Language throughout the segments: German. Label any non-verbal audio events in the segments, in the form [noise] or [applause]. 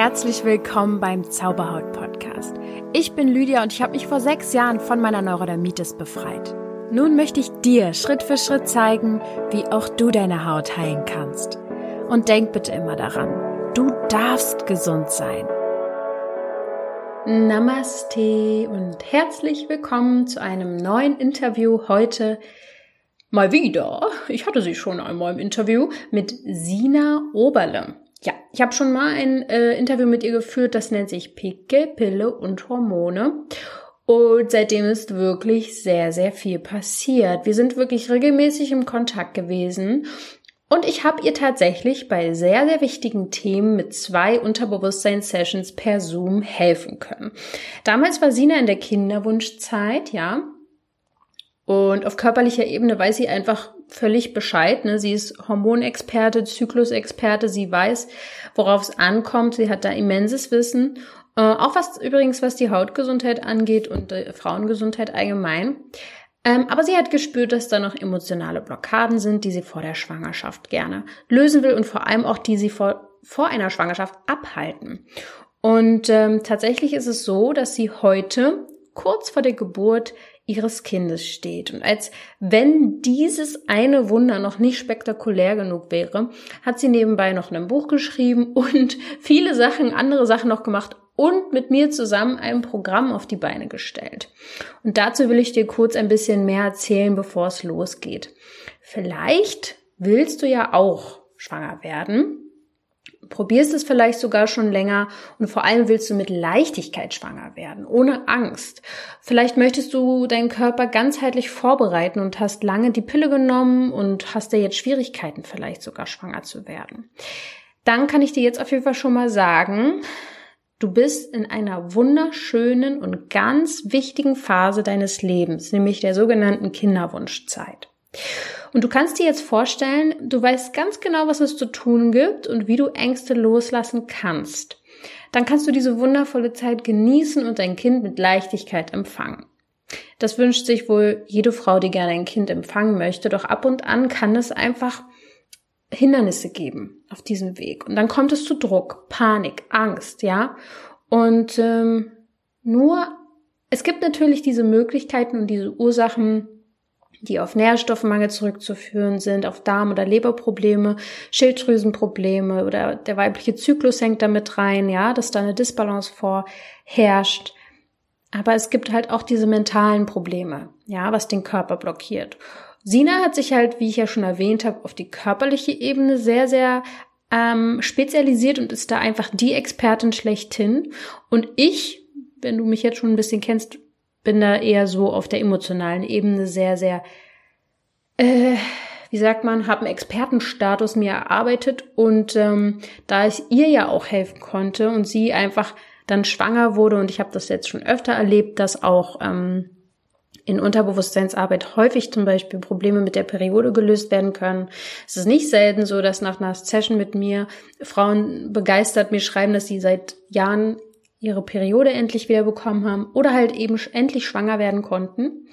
Herzlich willkommen beim Zauberhaut Podcast. Ich bin Lydia und ich habe mich vor sechs Jahren von meiner Neurodermitis befreit. Nun möchte ich dir Schritt für Schritt zeigen, wie auch du deine Haut heilen kannst. Und denk bitte immer daran, du darfst gesund sein. Namaste und herzlich willkommen zu einem neuen Interview heute mal wieder. Ich hatte sie schon einmal im Interview mit Sina Oberle. Ja, ich habe schon mal ein äh, Interview mit ihr geführt, das nennt sich Pickel, Pille und Hormone. Und seitdem ist wirklich sehr, sehr viel passiert. Wir sind wirklich regelmäßig im Kontakt gewesen. Und ich habe ihr tatsächlich bei sehr, sehr wichtigen Themen mit zwei Unterbewusstseins-Sessions per Zoom helfen können. Damals war Sina in der Kinderwunschzeit, ja. Und auf körperlicher Ebene weiß sie einfach völlig Bescheid. Ne? Sie ist Hormonexperte, Zyklusexperte, sie weiß, worauf es ankommt. Sie hat da immenses Wissen. Äh, auch was übrigens, was die Hautgesundheit angeht und äh, Frauengesundheit allgemein. Ähm, aber sie hat gespürt, dass da noch emotionale Blockaden sind, die sie vor der Schwangerschaft gerne lösen will und vor allem auch die sie vor, vor einer Schwangerschaft abhalten. Und ähm, tatsächlich ist es so, dass sie heute kurz vor der Geburt ihres Kindes steht. Und als wenn dieses eine Wunder noch nicht spektakulär genug wäre, hat sie nebenbei noch ein Buch geschrieben [laughs] und viele Sachen, andere Sachen noch gemacht und mit mir zusammen ein Programm auf die Beine gestellt. Und dazu will ich dir kurz ein bisschen mehr erzählen, bevor es losgeht. Vielleicht willst du ja auch schwanger werden probierst es vielleicht sogar schon länger und vor allem willst du mit Leichtigkeit schwanger werden, ohne Angst. Vielleicht möchtest du deinen Körper ganzheitlich vorbereiten und hast lange die Pille genommen und hast da jetzt Schwierigkeiten vielleicht sogar schwanger zu werden. Dann kann ich dir jetzt auf jeden Fall schon mal sagen, du bist in einer wunderschönen und ganz wichtigen Phase deines Lebens, nämlich der sogenannten Kinderwunschzeit. Und du kannst dir jetzt vorstellen, du weißt ganz genau, was es zu tun gibt und wie du Ängste loslassen kannst. Dann kannst du diese wundervolle Zeit genießen und dein Kind mit Leichtigkeit empfangen. Das wünscht sich wohl jede Frau, die gerne ein Kind empfangen möchte, doch ab und an kann es einfach Hindernisse geben auf diesem Weg. Und dann kommt es zu Druck, Panik, Angst, ja. Und ähm, nur, es gibt natürlich diese Möglichkeiten und diese Ursachen, die auf Nährstoffmangel zurückzuführen sind, auf Darm- oder Leberprobleme, Schilddrüsenprobleme oder der weibliche Zyklus hängt damit rein, ja, dass da eine Disbalance vorherrscht. Aber es gibt halt auch diese mentalen Probleme, ja, was den Körper blockiert. Sina hat sich halt, wie ich ja schon erwähnt habe, auf die körperliche Ebene sehr, sehr ähm, spezialisiert und ist da einfach die Expertin schlechthin. Und ich, wenn du mich jetzt schon ein bisschen kennst, bin da eher so auf der emotionalen Ebene sehr, sehr, äh, wie sagt man, habe einen Expertenstatus mir erarbeitet und ähm, da ich ihr ja auch helfen konnte und sie einfach dann schwanger wurde und ich habe das jetzt schon öfter erlebt, dass auch ähm, in Unterbewusstseinsarbeit häufig zum Beispiel Probleme mit der Periode gelöst werden können. Es ist nicht selten so, dass nach einer Session mit mir Frauen begeistert mir schreiben, dass sie seit Jahren ihre Periode endlich wieder bekommen haben oder halt eben endlich schwanger werden konnten.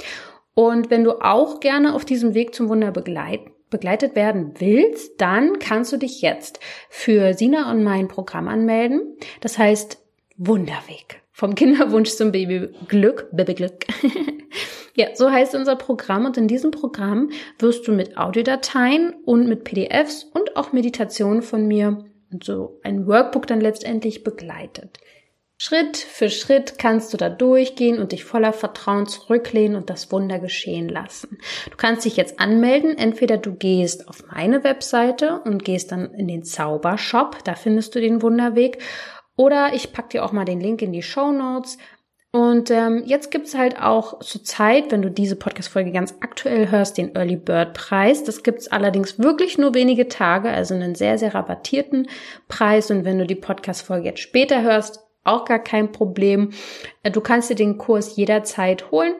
Und wenn du auch gerne auf diesem Weg zum Wunder begleit, begleitet werden willst, dann kannst du dich jetzt für Sina und mein Programm anmelden. Das heißt Wunderweg. Vom Kinderwunsch zum Babyglück, Babyglück. [laughs] ja, so heißt unser Programm und in diesem Programm wirst du mit Audiodateien und mit PDFs und auch Meditationen von mir und so ein Workbook dann letztendlich begleitet. Schritt für Schritt kannst du da durchgehen und dich voller Vertrauen zurücklehnen und das Wunder geschehen lassen. Du kannst dich jetzt anmelden. Entweder du gehst auf meine Webseite und gehst dann in den Zaubershop, da findest du den Wunderweg. Oder ich pack dir auch mal den Link in die Show Notes. Und ähm, jetzt gibt's halt auch zur Zeit, wenn du diese Podcast-Folge ganz aktuell hörst, den Early Bird Preis. Das gibt's allerdings wirklich nur wenige Tage, also einen sehr, sehr rabattierten Preis. Und wenn du die Podcast-Folge jetzt später hörst, auch gar kein Problem. Äh, du kannst dir den Kurs jederzeit holen.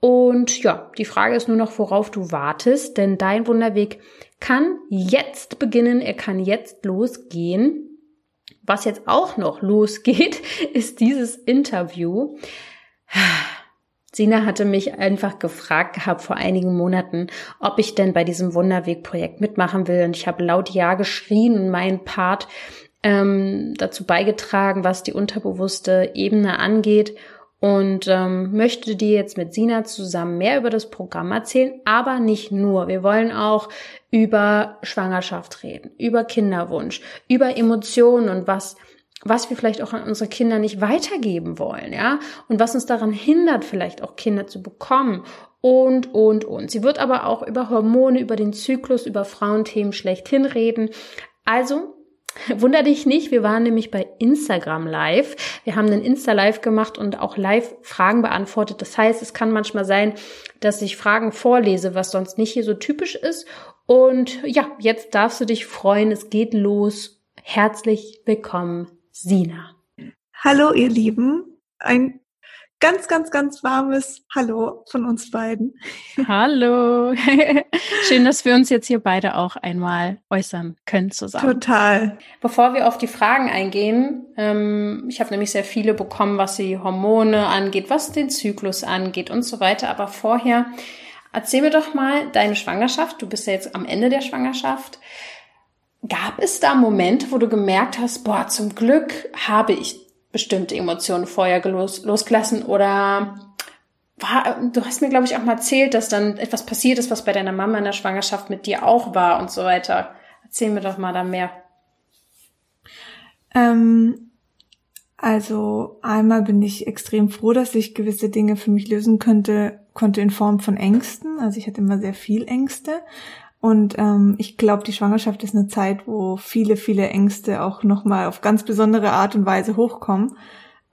Und ja, die Frage ist nur noch, worauf du wartest, denn dein Wunderweg kann jetzt beginnen, er kann jetzt losgehen. Was jetzt auch noch losgeht, [laughs] ist dieses Interview. Sina hatte mich einfach gefragt gehabt vor einigen Monaten, ob ich denn bei diesem Wunderweg-Projekt mitmachen will. Und ich habe laut Ja geschrien und mein Part ähm, dazu beigetragen, was die unterbewusste Ebene angeht und ähm, möchte dir jetzt mit Sina zusammen mehr über das Programm erzählen, aber nicht nur. Wir wollen auch über Schwangerschaft reden, über Kinderwunsch, über Emotionen und was was wir vielleicht auch an unsere Kinder nicht weitergeben wollen, ja, und was uns daran hindert, vielleicht auch Kinder zu bekommen und, und, und. Sie wird aber auch über Hormone, über den Zyklus, über Frauenthemen schlechthin reden. Also, [laughs] Wunder dich nicht, wir waren nämlich bei Instagram live. Wir haben einen Insta-Live gemacht und auch live Fragen beantwortet. Das heißt, es kann manchmal sein, dass ich Fragen vorlese, was sonst nicht hier so typisch ist. Und ja, jetzt darfst du dich freuen. Es geht los. Herzlich willkommen, Sina. Hallo, ihr Lieben. Ein ganz, ganz, ganz warmes Hallo von uns beiden. Hallo. [laughs] Schön, dass wir uns jetzt hier beide auch einmal äußern können zusammen. Total. Bevor wir auf die Fragen eingehen, ähm, ich habe nämlich sehr viele bekommen, was die Hormone angeht, was den Zyklus angeht und so weiter. Aber vorher erzähl mir doch mal deine Schwangerschaft. Du bist ja jetzt am Ende der Schwangerschaft. Gab es da Momente, wo du gemerkt hast, boah, zum Glück habe ich bestimmte Emotionen vorher los, losgelassen oder war, du hast mir, glaube ich, auch mal erzählt, dass dann etwas passiert ist, was bei deiner Mama in der Schwangerschaft mit dir auch war und so weiter. Erzähl mir doch mal da mehr. Ähm, also einmal bin ich extrem froh, dass ich gewisse Dinge für mich lösen könnte, konnte in Form von Ängsten. Also ich hatte immer sehr viel Ängste. Und ähm, ich glaube, die Schwangerschaft ist eine Zeit, wo viele, viele Ängste auch nochmal auf ganz besondere Art und Weise hochkommen.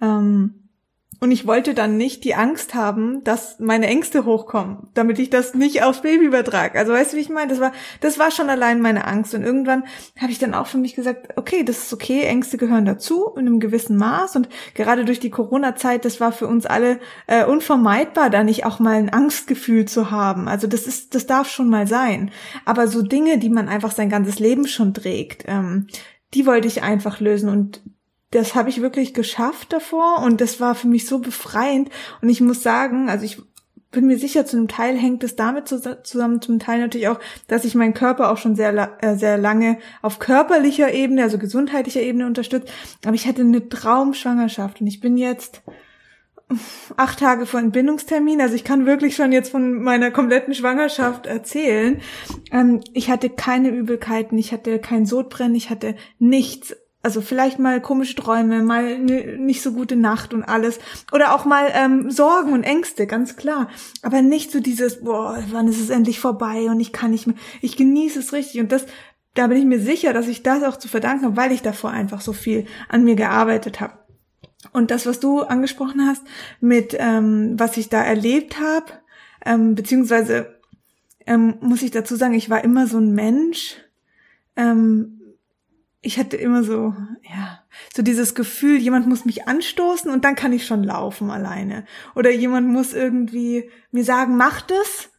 Ähm, und ich wollte dann nicht die Angst haben, dass meine Ängste hochkommen, damit ich das nicht aufs Baby übertrage. Also weißt du, wie ich meine? Das war, das war schon allein meine Angst. Und irgendwann habe ich dann auch für mich gesagt, okay, das ist okay, Ängste gehören dazu in einem gewissen Maß. Und gerade durch die Corona-Zeit, das war für uns alle äh, unvermeidbar, da nicht auch mal ein Angstgefühl zu haben. Also das ist, das darf schon mal sein. Aber so Dinge, die man einfach sein ganzes Leben schon trägt, ähm, die wollte ich einfach lösen. Und das habe ich wirklich geschafft davor und das war für mich so befreiend. Und ich muss sagen, also ich bin mir sicher, zu einem Teil hängt es damit zusammen, zum Teil natürlich auch, dass ich meinen Körper auch schon sehr, äh, sehr lange auf körperlicher Ebene, also gesundheitlicher Ebene unterstützt. Aber ich hatte eine Traumschwangerschaft und ich bin jetzt acht Tage vor Entbindungstermin. Also ich kann wirklich schon jetzt von meiner kompletten Schwangerschaft erzählen. Ähm, ich hatte keine Übelkeiten, ich hatte kein Sodbrennen, ich hatte nichts also vielleicht mal komische Träume, mal ne, nicht so gute Nacht und alles. Oder auch mal ähm, Sorgen und Ängste, ganz klar. Aber nicht so dieses, boah, wann ist es endlich vorbei und ich kann nicht mehr. Ich genieße es richtig. Und das, da bin ich mir sicher, dass ich das auch zu verdanken habe, weil ich davor einfach so viel an mir gearbeitet habe. Und das, was du angesprochen hast, mit ähm, was ich da erlebt habe, ähm, beziehungsweise ähm, muss ich dazu sagen, ich war immer so ein Mensch, ähm, ich hatte immer so, ja, so dieses Gefühl, jemand muss mich anstoßen und dann kann ich schon laufen alleine. Oder jemand muss irgendwie mir sagen, mach das.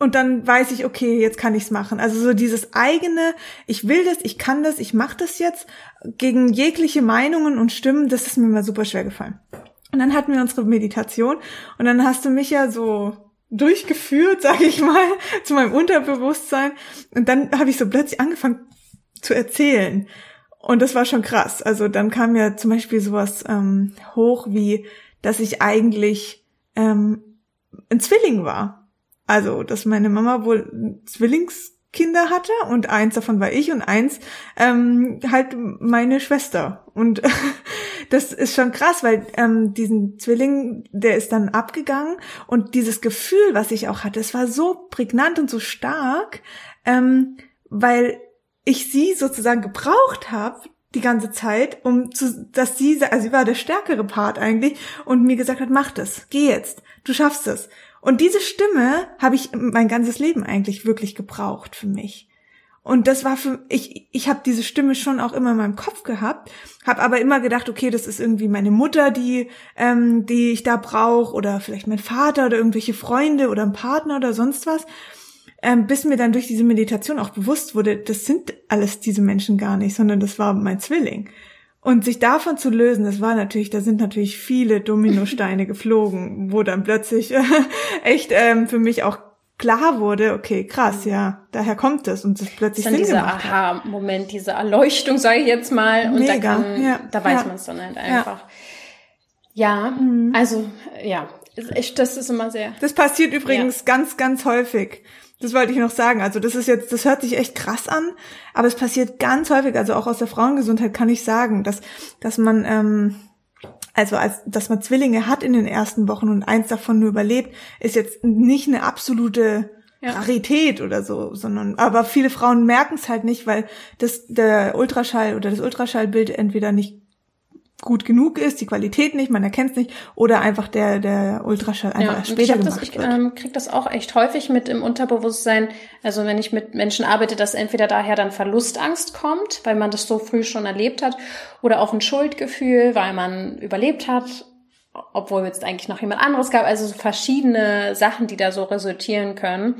Und dann weiß ich, okay, jetzt kann ich's machen. Also so dieses eigene, ich will das, ich kann das, ich mach das jetzt, gegen jegliche Meinungen und Stimmen, das ist mir mal super schwer gefallen. Und dann hatten wir unsere Meditation und dann hast du mich ja so durchgeführt, [laughs] sag ich mal, zu meinem Unterbewusstsein. Und dann habe ich so plötzlich angefangen, zu erzählen. Und das war schon krass. Also dann kam ja zum Beispiel sowas ähm, hoch wie, dass ich eigentlich ähm, ein Zwilling war. Also, dass meine Mama wohl Zwillingskinder hatte und eins davon war ich und eins ähm, halt meine Schwester. Und [laughs] das ist schon krass, weil ähm, diesen Zwilling, der ist dann abgegangen und dieses Gefühl, was ich auch hatte, es war so prägnant und so stark, ähm, weil ich sie sozusagen gebraucht habe die ganze Zeit, um zu, dass sie, also sie war der stärkere Part eigentlich und mir gesagt hat, mach das, geh jetzt, du schaffst es. Und diese Stimme habe ich mein ganzes Leben eigentlich wirklich gebraucht für mich. Und das war für ich, ich habe diese Stimme schon auch immer in meinem Kopf gehabt, habe aber immer gedacht, okay, das ist irgendwie meine Mutter, die, ähm, die ich da brauche, oder vielleicht mein Vater oder irgendwelche Freunde oder ein Partner oder sonst was ähm, bis mir dann durch diese Meditation auch bewusst wurde, das sind alles diese Menschen gar nicht, sondern das war mein Zwilling. Und sich davon zu lösen, das war natürlich, da sind natürlich viele Dominosteine [laughs] geflogen, wo dann plötzlich äh, echt ähm, für mich auch klar wurde, okay, krass, ja, daher kommt es und es plötzlich das ist dann dieser Aha-Moment, diese Erleuchtung, sage ich jetzt mal, und Mega, da, kann, ja, da weiß ja. man es dann halt einfach. Ja, ja mhm. also ja, das ist immer sehr. Das passiert übrigens ganz, ganz häufig. Das wollte ich noch sagen. Also das ist jetzt, das hört sich echt krass an, aber es passiert ganz häufig. Also auch aus der Frauengesundheit kann ich sagen, dass dass man ähm, also als dass man Zwillinge hat in den ersten Wochen und eins davon nur überlebt, ist jetzt nicht eine absolute ja. Rarität oder so, sondern aber viele Frauen merken es halt nicht, weil das der Ultraschall oder das Ultraschallbild entweder nicht gut genug ist, die Qualität nicht, man erkennt es nicht, oder einfach der, der Ultraschall einfach ja, erst später ich gemacht das, Ich ähm, kriege das auch echt häufig mit im Unterbewusstsein, also wenn ich mit Menschen arbeite, dass entweder daher dann Verlustangst kommt, weil man das so früh schon erlebt hat, oder auch ein Schuldgefühl, weil man überlebt hat, obwohl jetzt eigentlich noch jemand anderes gab, also so verschiedene Sachen, die da so resultieren können.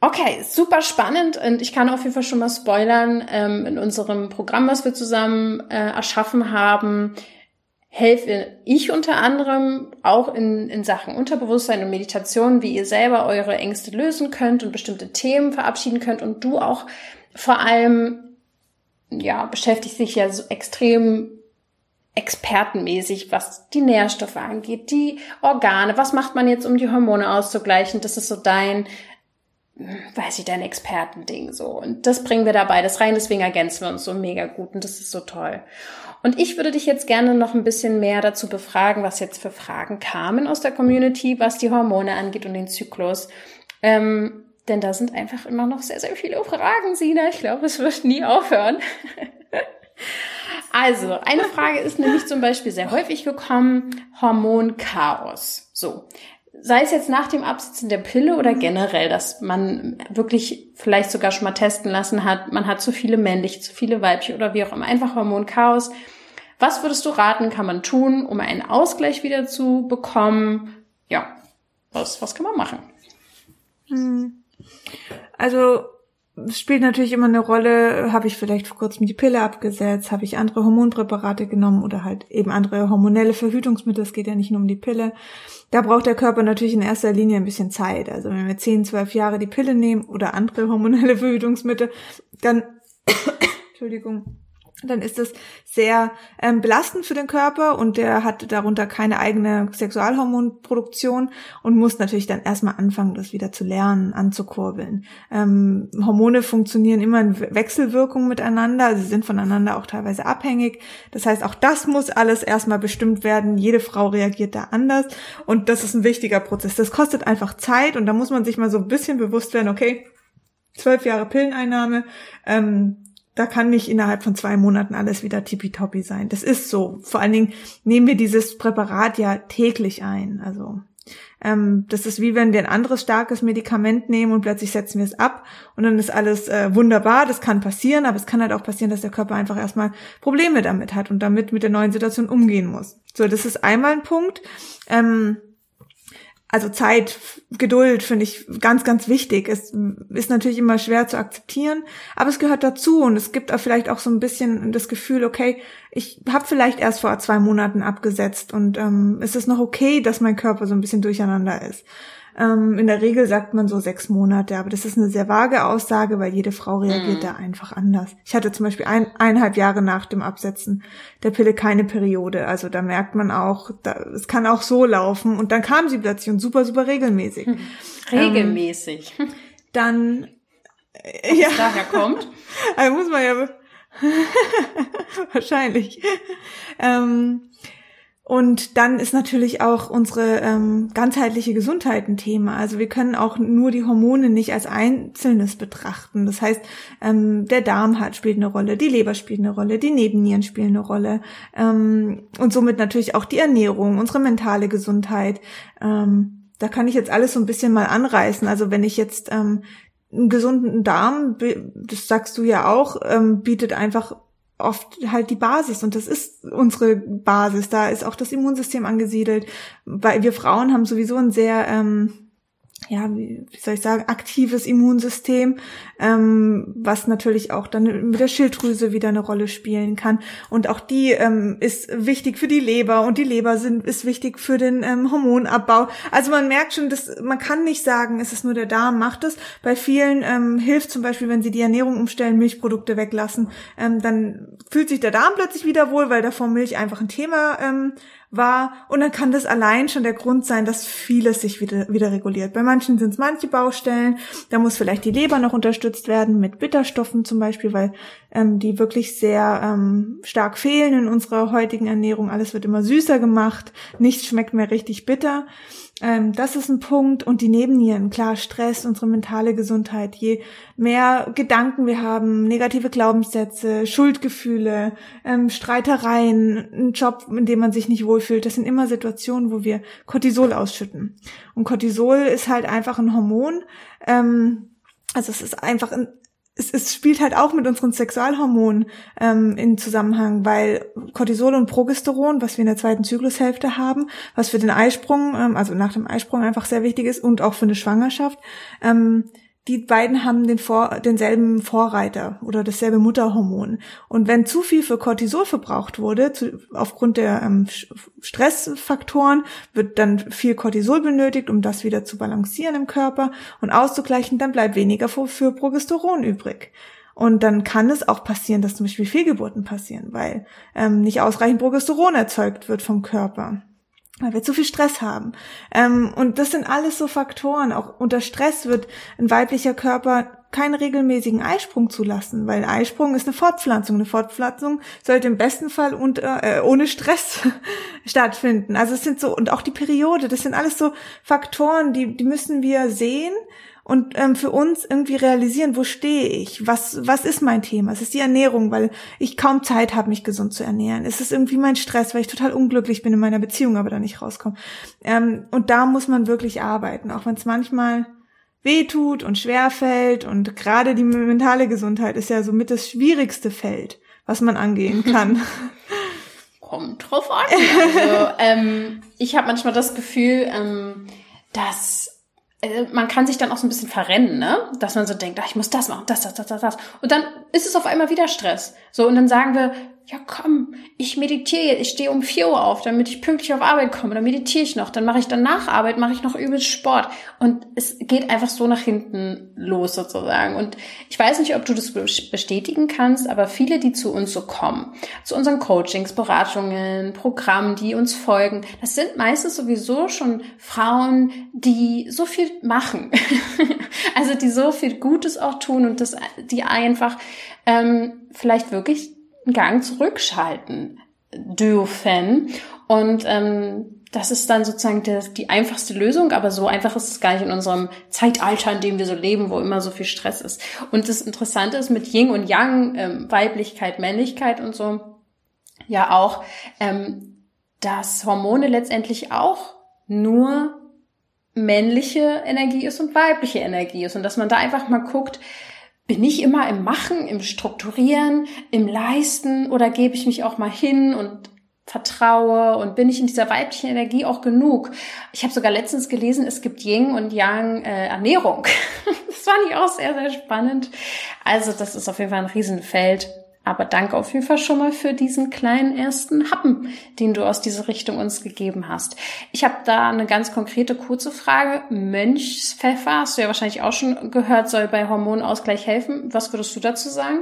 Okay, super spannend und ich kann auf jeden Fall schon mal spoilern. Ähm, in unserem Programm, was wir zusammen äh, erschaffen haben, helfe ich unter anderem auch in, in Sachen Unterbewusstsein und Meditation, wie ihr selber eure Ängste lösen könnt und bestimmte Themen verabschieden könnt und du auch vor allem, ja, beschäftigt sich ja so extrem expertenmäßig, was die Nährstoffe angeht, die Organe, was macht man jetzt, um die Hormone auszugleichen? Das ist so dein weiß ich, dein Expertending so. Und das bringen wir da beides rein, deswegen ergänzen wir uns so mega gut und das ist so toll. Und ich würde dich jetzt gerne noch ein bisschen mehr dazu befragen, was jetzt für Fragen kamen aus der Community, was die Hormone angeht und den Zyklus. Ähm, denn da sind einfach immer noch sehr, sehr viele Fragen, Sina. Ich glaube, es wird nie aufhören. also, eine Frage ist nämlich zum Beispiel sehr häufig gekommen, Hormonchaos. So, sei es jetzt nach dem Absitzen der Pille oder generell, dass man wirklich vielleicht sogar schon mal testen lassen hat, man hat zu viele männliche, zu viele weibliche oder wie auch immer, einfach Hormonchaos. Was würdest du raten, kann man tun, um einen Ausgleich wieder zu bekommen? Ja, was, was kann man machen? Hm. Also spielt natürlich immer eine Rolle, habe ich vielleicht vor kurzem die Pille abgesetzt, habe ich andere Hormonpräparate genommen oder halt eben andere hormonelle Verhütungsmittel, es geht ja nicht nur um die Pille. Da braucht der Körper natürlich in erster Linie ein bisschen Zeit. Also wenn wir 10, 12 Jahre die Pille nehmen oder andere hormonelle Verhütungsmittel, dann [coughs] Entschuldigung, dann ist das sehr ähm, belastend für den Körper und der hat darunter keine eigene Sexualhormonproduktion und muss natürlich dann erstmal anfangen, das wieder zu lernen, anzukurbeln. Ähm, Hormone funktionieren immer in Wechselwirkung miteinander, sie sind voneinander auch teilweise abhängig. Das heißt, auch das muss alles erstmal bestimmt werden. Jede Frau reagiert da anders und das ist ein wichtiger Prozess. Das kostet einfach Zeit und da muss man sich mal so ein bisschen bewusst werden, okay, zwölf Jahre Pilleneinnahme, ähm, da kann nicht innerhalb von zwei Monaten alles wieder tippitoppi sein. Das ist so. Vor allen Dingen nehmen wir dieses Präparat ja täglich ein. Also ähm, das ist wie wenn wir ein anderes starkes Medikament nehmen und plötzlich setzen wir es ab und dann ist alles äh, wunderbar. Das kann passieren, aber es kann halt auch passieren, dass der Körper einfach erstmal Probleme damit hat und damit mit der neuen Situation umgehen muss. So, das ist einmal ein Punkt. Ähm, also Zeit, Geduld finde ich ganz, ganz wichtig. Es ist natürlich immer schwer zu akzeptieren, aber es gehört dazu und es gibt auch vielleicht auch so ein bisschen das Gefühl, okay, ich habe vielleicht erst vor zwei Monaten abgesetzt und ähm, es ist noch okay, dass mein Körper so ein bisschen durcheinander ist. Ähm, in der Regel sagt man so sechs Monate, aber das ist eine sehr vage Aussage, weil jede Frau reagiert mhm. da einfach anders. Ich hatte zum Beispiel ein, eineinhalb Jahre nach dem Absetzen der Pille keine Periode. Also da merkt man auch, da, es kann auch so laufen. Und dann kam sie plötzlich und super, super regelmäßig. Mhm. Regelmäßig. Ähm, dann [laughs] äh, ja. daher kommt. [laughs] also muss man ja [laughs] wahrscheinlich. Ähm, und dann ist natürlich auch unsere ähm, ganzheitliche Gesundheit ein Thema. Also wir können auch nur die Hormone nicht als Einzelnes betrachten. Das heißt, ähm, der Darm hat spielt eine Rolle, die Leber spielt eine Rolle, die Nebennieren spielen eine Rolle ähm, und somit natürlich auch die Ernährung, unsere mentale Gesundheit. Ähm, da kann ich jetzt alles so ein bisschen mal anreißen. Also wenn ich jetzt ähm, einen gesunden Darm, das sagst du ja auch, ähm, bietet einfach oft halt die Basis und das ist unsere Basis. Da ist auch das Immunsystem angesiedelt, weil wir Frauen haben sowieso ein sehr ähm, ja, wie, soll ich sagen, aktives Immunsystem, ähm, was natürlich auch dann mit der Schilddrüse wieder eine Rolle spielen kann. Und auch die ähm, ist wichtig für die Leber und die Leber sind, ist wichtig für den ähm, Hormonabbau. Also man merkt schon, dass man kann nicht sagen, es ist nur der Darm, macht es. Bei vielen ähm, hilft zum Beispiel, wenn sie die Ernährung umstellen, Milchprodukte weglassen, ähm, dann fühlt sich der Darm plötzlich wieder wohl, weil davor Milch einfach ein Thema ähm, war. Und dann kann das allein schon der Grund sein, dass vieles sich wieder, wieder reguliert. Bei manchen sind es manche Baustellen. Da muss vielleicht die Leber noch unterstützt werden mit Bitterstoffen zum Beispiel, weil ähm, die wirklich sehr ähm, stark fehlen in unserer heutigen Ernährung. Alles wird immer süßer gemacht. Nichts schmeckt mehr richtig bitter. Ähm, das ist ein Punkt. Und die Nebennieren, klar, Stress, unsere mentale Gesundheit. Je mehr Gedanken wir haben, negative Glaubenssätze, Schuldgefühle, ähm, Streitereien, ein Job, in dem man sich nicht wohlfühlt, das sind immer Situationen, wo wir Cortisol ausschütten. Und Cortisol ist halt einfach ein Hormon. Ähm, also es ist einfach ein es, es spielt halt auch mit unseren Sexualhormonen ähm, in Zusammenhang, weil Cortisol und Progesteron, was wir in der zweiten Zyklushälfte haben, was für den Eisprung, ähm, also nach dem Eisprung einfach sehr wichtig ist und auch für eine Schwangerschaft, ähm, die beiden haben den Vor denselben Vorreiter oder dasselbe Mutterhormon. Und wenn zu viel für Cortisol verbraucht wurde, zu, aufgrund der ähm, Stressfaktoren, wird dann viel Cortisol benötigt, um das wieder zu balancieren im Körper und auszugleichen, dann bleibt weniger für, für Progesteron übrig. Und dann kann es auch passieren, dass zum Beispiel Fehlgeburten passieren, weil ähm, nicht ausreichend Progesteron erzeugt wird vom Körper weil wir zu viel Stress haben. Ähm, und das sind alles so Faktoren. Auch unter Stress wird ein weiblicher Körper keinen regelmäßigen Eisprung zulassen, weil Eisprung ist eine Fortpflanzung. Eine Fortpflanzung sollte im besten Fall und äh, ohne Stress [laughs] stattfinden. Also es sind so und auch die Periode, das sind alles so Faktoren, die die müssen wir sehen und ähm, für uns irgendwie realisieren, wo stehe ich, was was ist mein Thema? Es ist die Ernährung, weil ich kaum Zeit habe, mich gesund zu ernähren. Es ist irgendwie mein Stress, weil ich total unglücklich bin in meiner Beziehung, aber da nicht rauskomme. Ähm, und da muss man wirklich arbeiten, auch wenn es manchmal weh tut und schwer fällt und gerade die mentale Gesundheit ist ja so mit das schwierigste Feld, was man angehen [laughs] kann. Kommt drauf an. Also, ähm, ich habe manchmal das Gefühl, ähm, dass man kann sich dann auch so ein bisschen verrennen, ne? Dass man so denkt, ach, ich muss das machen, das, das, das, das, das. Und dann ist es auf einmal wieder Stress. So, und dann sagen wir, ja komm, ich meditiere, ich stehe um vier Uhr auf, damit ich pünktlich auf Arbeit komme, dann meditiere ich noch, dann mache ich dann nach Arbeit, mache ich noch übelst Sport. Und es geht einfach so nach hinten los sozusagen. Und ich weiß nicht, ob du das bestätigen kannst, aber viele, die zu uns so kommen, zu unseren Coachings, Beratungen, Programmen, die uns folgen, das sind meistens sowieso schon Frauen, die so viel machen, [laughs] also die so viel Gutes auch tun und das, die einfach ähm, vielleicht wirklich Gang zurückschalten dürfen. Und ähm, das ist dann sozusagen der, die einfachste Lösung, aber so einfach ist es gar nicht in unserem Zeitalter, in dem wir so leben, wo immer so viel Stress ist. Und das Interessante ist mit Yin und Yang, ähm, Weiblichkeit, Männlichkeit und so, ja auch, ähm, dass Hormone letztendlich auch nur männliche Energie ist und weibliche Energie ist. Und dass man da einfach mal guckt, bin ich immer im Machen, im Strukturieren, im Leisten oder gebe ich mich auch mal hin und vertraue und bin ich in dieser weiblichen Energie auch genug? Ich habe sogar letztens gelesen, es gibt Yin und Yang äh, Ernährung. [laughs] das fand ich auch sehr, sehr spannend. Also das ist auf jeden Fall ein Riesenfeld. Aber danke auf jeden Fall schon mal für diesen kleinen ersten Happen, den du aus dieser Richtung uns gegeben hast. Ich habe da eine ganz konkrete, kurze Frage. Mönchspfeffer, hast du ja wahrscheinlich auch schon gehört, soll bei Hormonausgleich helfen. Was würdest du dazu sagen?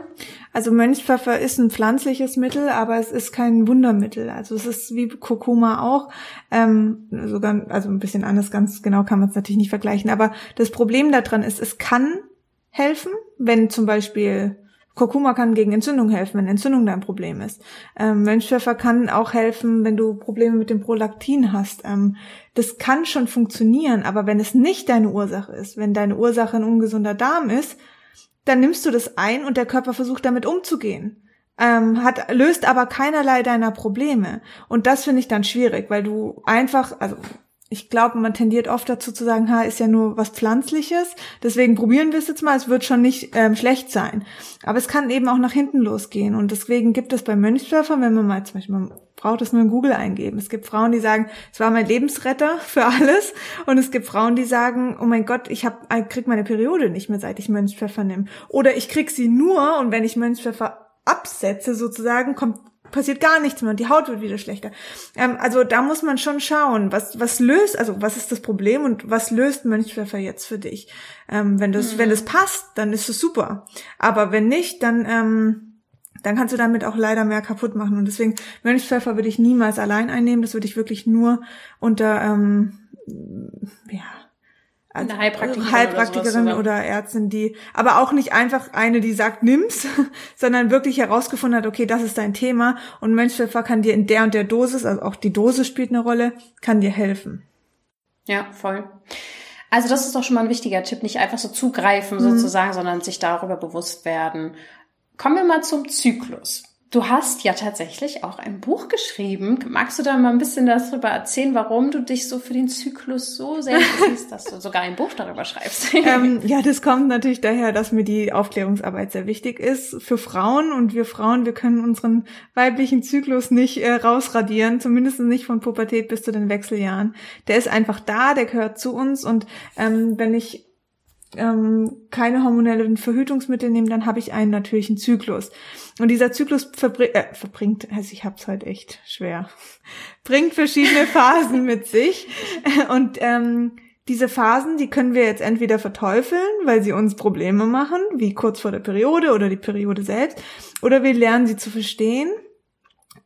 Also Mönchspfeffer ist ein pflanzliches Mittel, aber es ist kein Wundermittel. Also es ist wie Kurkuma auch, ähm, sogar, also ein bisschen anders, ganz genau kann man es natürlich nicht vergleichen. Aber das Problem daran ist, es kann helfen, wenn zum Beispiel Kurkuma kann gegen Entzündung helfen, wenn Entzündung dein Problem ist. Ähm, Mönchspfeffer kann auch helfen, wenn du Probleme mit dem Prolaktin hast. Ähm, das kann schon funktionieren, aber wenn es nicht deine Ursache ist, wenn deine Ursache ein ungesunder Darm ist, dann nimmst du das ein und der Körper versucht damit umzugehen. Ähm, hat, löst aber keinerlei deiner Probleme. Und das finde ich dann schwierig, weil du einfach, also ich glaube, man tendiert oft dazu zu sagen, ha, ist ja nur was Pflanzliches, deswegen probieren wir es jetzt mal, es wird schon nicht ähm, schlecht sein. Aber es kann eben auch nach hinten losgehen und deswegen gibt es bei Mönchspfeffer, wenn man mal zum Beispiel, man braucht es nur in Google eingeben. Es gibt Frauen, die sagen, es war mein Lebensretter [laughs] für alles und es gibt Frauen, die sagen, oh mein Gott, ich hab, ich krieg meine Periode nicht mehr, seit ich Mönchspfeffer nehme. Oder ich krieg sie nur und wenn ich Mönchspfeffer absetze sozusagen, kommt passiert gar nichts mehr und die Haut wird wieder schlechter. Ähm, also da muss man schon schauen, was, was löst, also was ist das Problem und was löst Mönchpfeffer jetzt für dich? Ähm, wenn das, mhm. wenn es passt, dann ist es super. Aber wenn nicht, dann, ähm, dann kannst du damit auch leider mehr kaputt machen. Und deswegen, Mönchspfeffer würde ich niemals allein einnehmen. Das würde ich wirklich nur unter, ähm, ja, eine Heilpraktikerin, Heilpraktikerin oder, oder, Ärztin, die, aber auch nicht einfach eine, die sagt, nimm's, [laughs] sondern wirklich herausgefunden hat, okay, das ist dein Thema und Mönchspfeffer kann dir in der und der Dosis, also auch die Dosis spielt eine Rolle, kann dir helfen. Ja, voll. Also das ist doch schon mal ein wichtiger Tipp, nicht einfach so zugreifen mhm. sozusagen, sondern sich darüber bewusst werden. Kommen wir mal zum Zyklus. Du hast ja tatsächlich auch ein Buch geschrieben. Magst du da mal ein bisschen darüber erzählen, warum du dich so für den Zyklus so sehr interessierst, dass du sogar ein Buch darüber schreibst? [laughs] ähm, ja, das kommt natürlich daher, dass mir die Aufklärungsarbeit sehr wichtig ist für Frauen und wir Frauen, wir können unseren weiblichen Zyklus nicht äh, rausradieren, zumindest nicht von Pubertät bis zu den Wechseljahren. Der ist einfach da, der gehört zu uns und ähm, wenn ich ähm, keine hormonellen Verhütungsmittel nehme, dann habe ich einen natürlichen Zyklus. Und dieser Zyklus verbring, äh, verbringt, also ich hab's heute echt schwer, [laughs] bringt verschiedene Phasen mit sich. Und ähm, diese Phasen, die können wir jetzt entweder verteufeln, weil sie uns Probleme machen, wie kurz vor der Periode oder die Periode selbst, oder wir lernen sie zu verstehen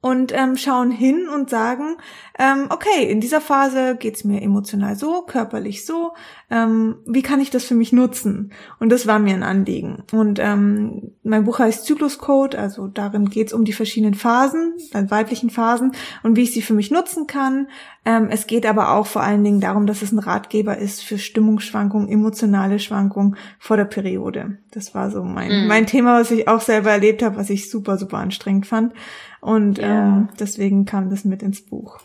und ähm, schauen hin und sagen, ähm, okay, in dieser Phase geht's mir emotional so, körperlich so, ähm, wie kann ich das für mich nutzen? Und das war mir ein Anliegen. Und ähm, mein Buch heißt Zykluscode, also darin geht's um die verschiedenen Phasen, also weiblichen Phasen und wie ich sie für mich nutzen kann. Ähm, es geht aber auch vor allen Dingen darum, dass es ein Ratgeber ist für Stimmungsschwankungen, emotionale Schwankungen vor der Periode. Das war so mein, mhm. mein Thema, was ich auch selber erlebt habe, was ich super, super anstrengend fand. Und ja. ähm, deswegen kam das mit ins Buch.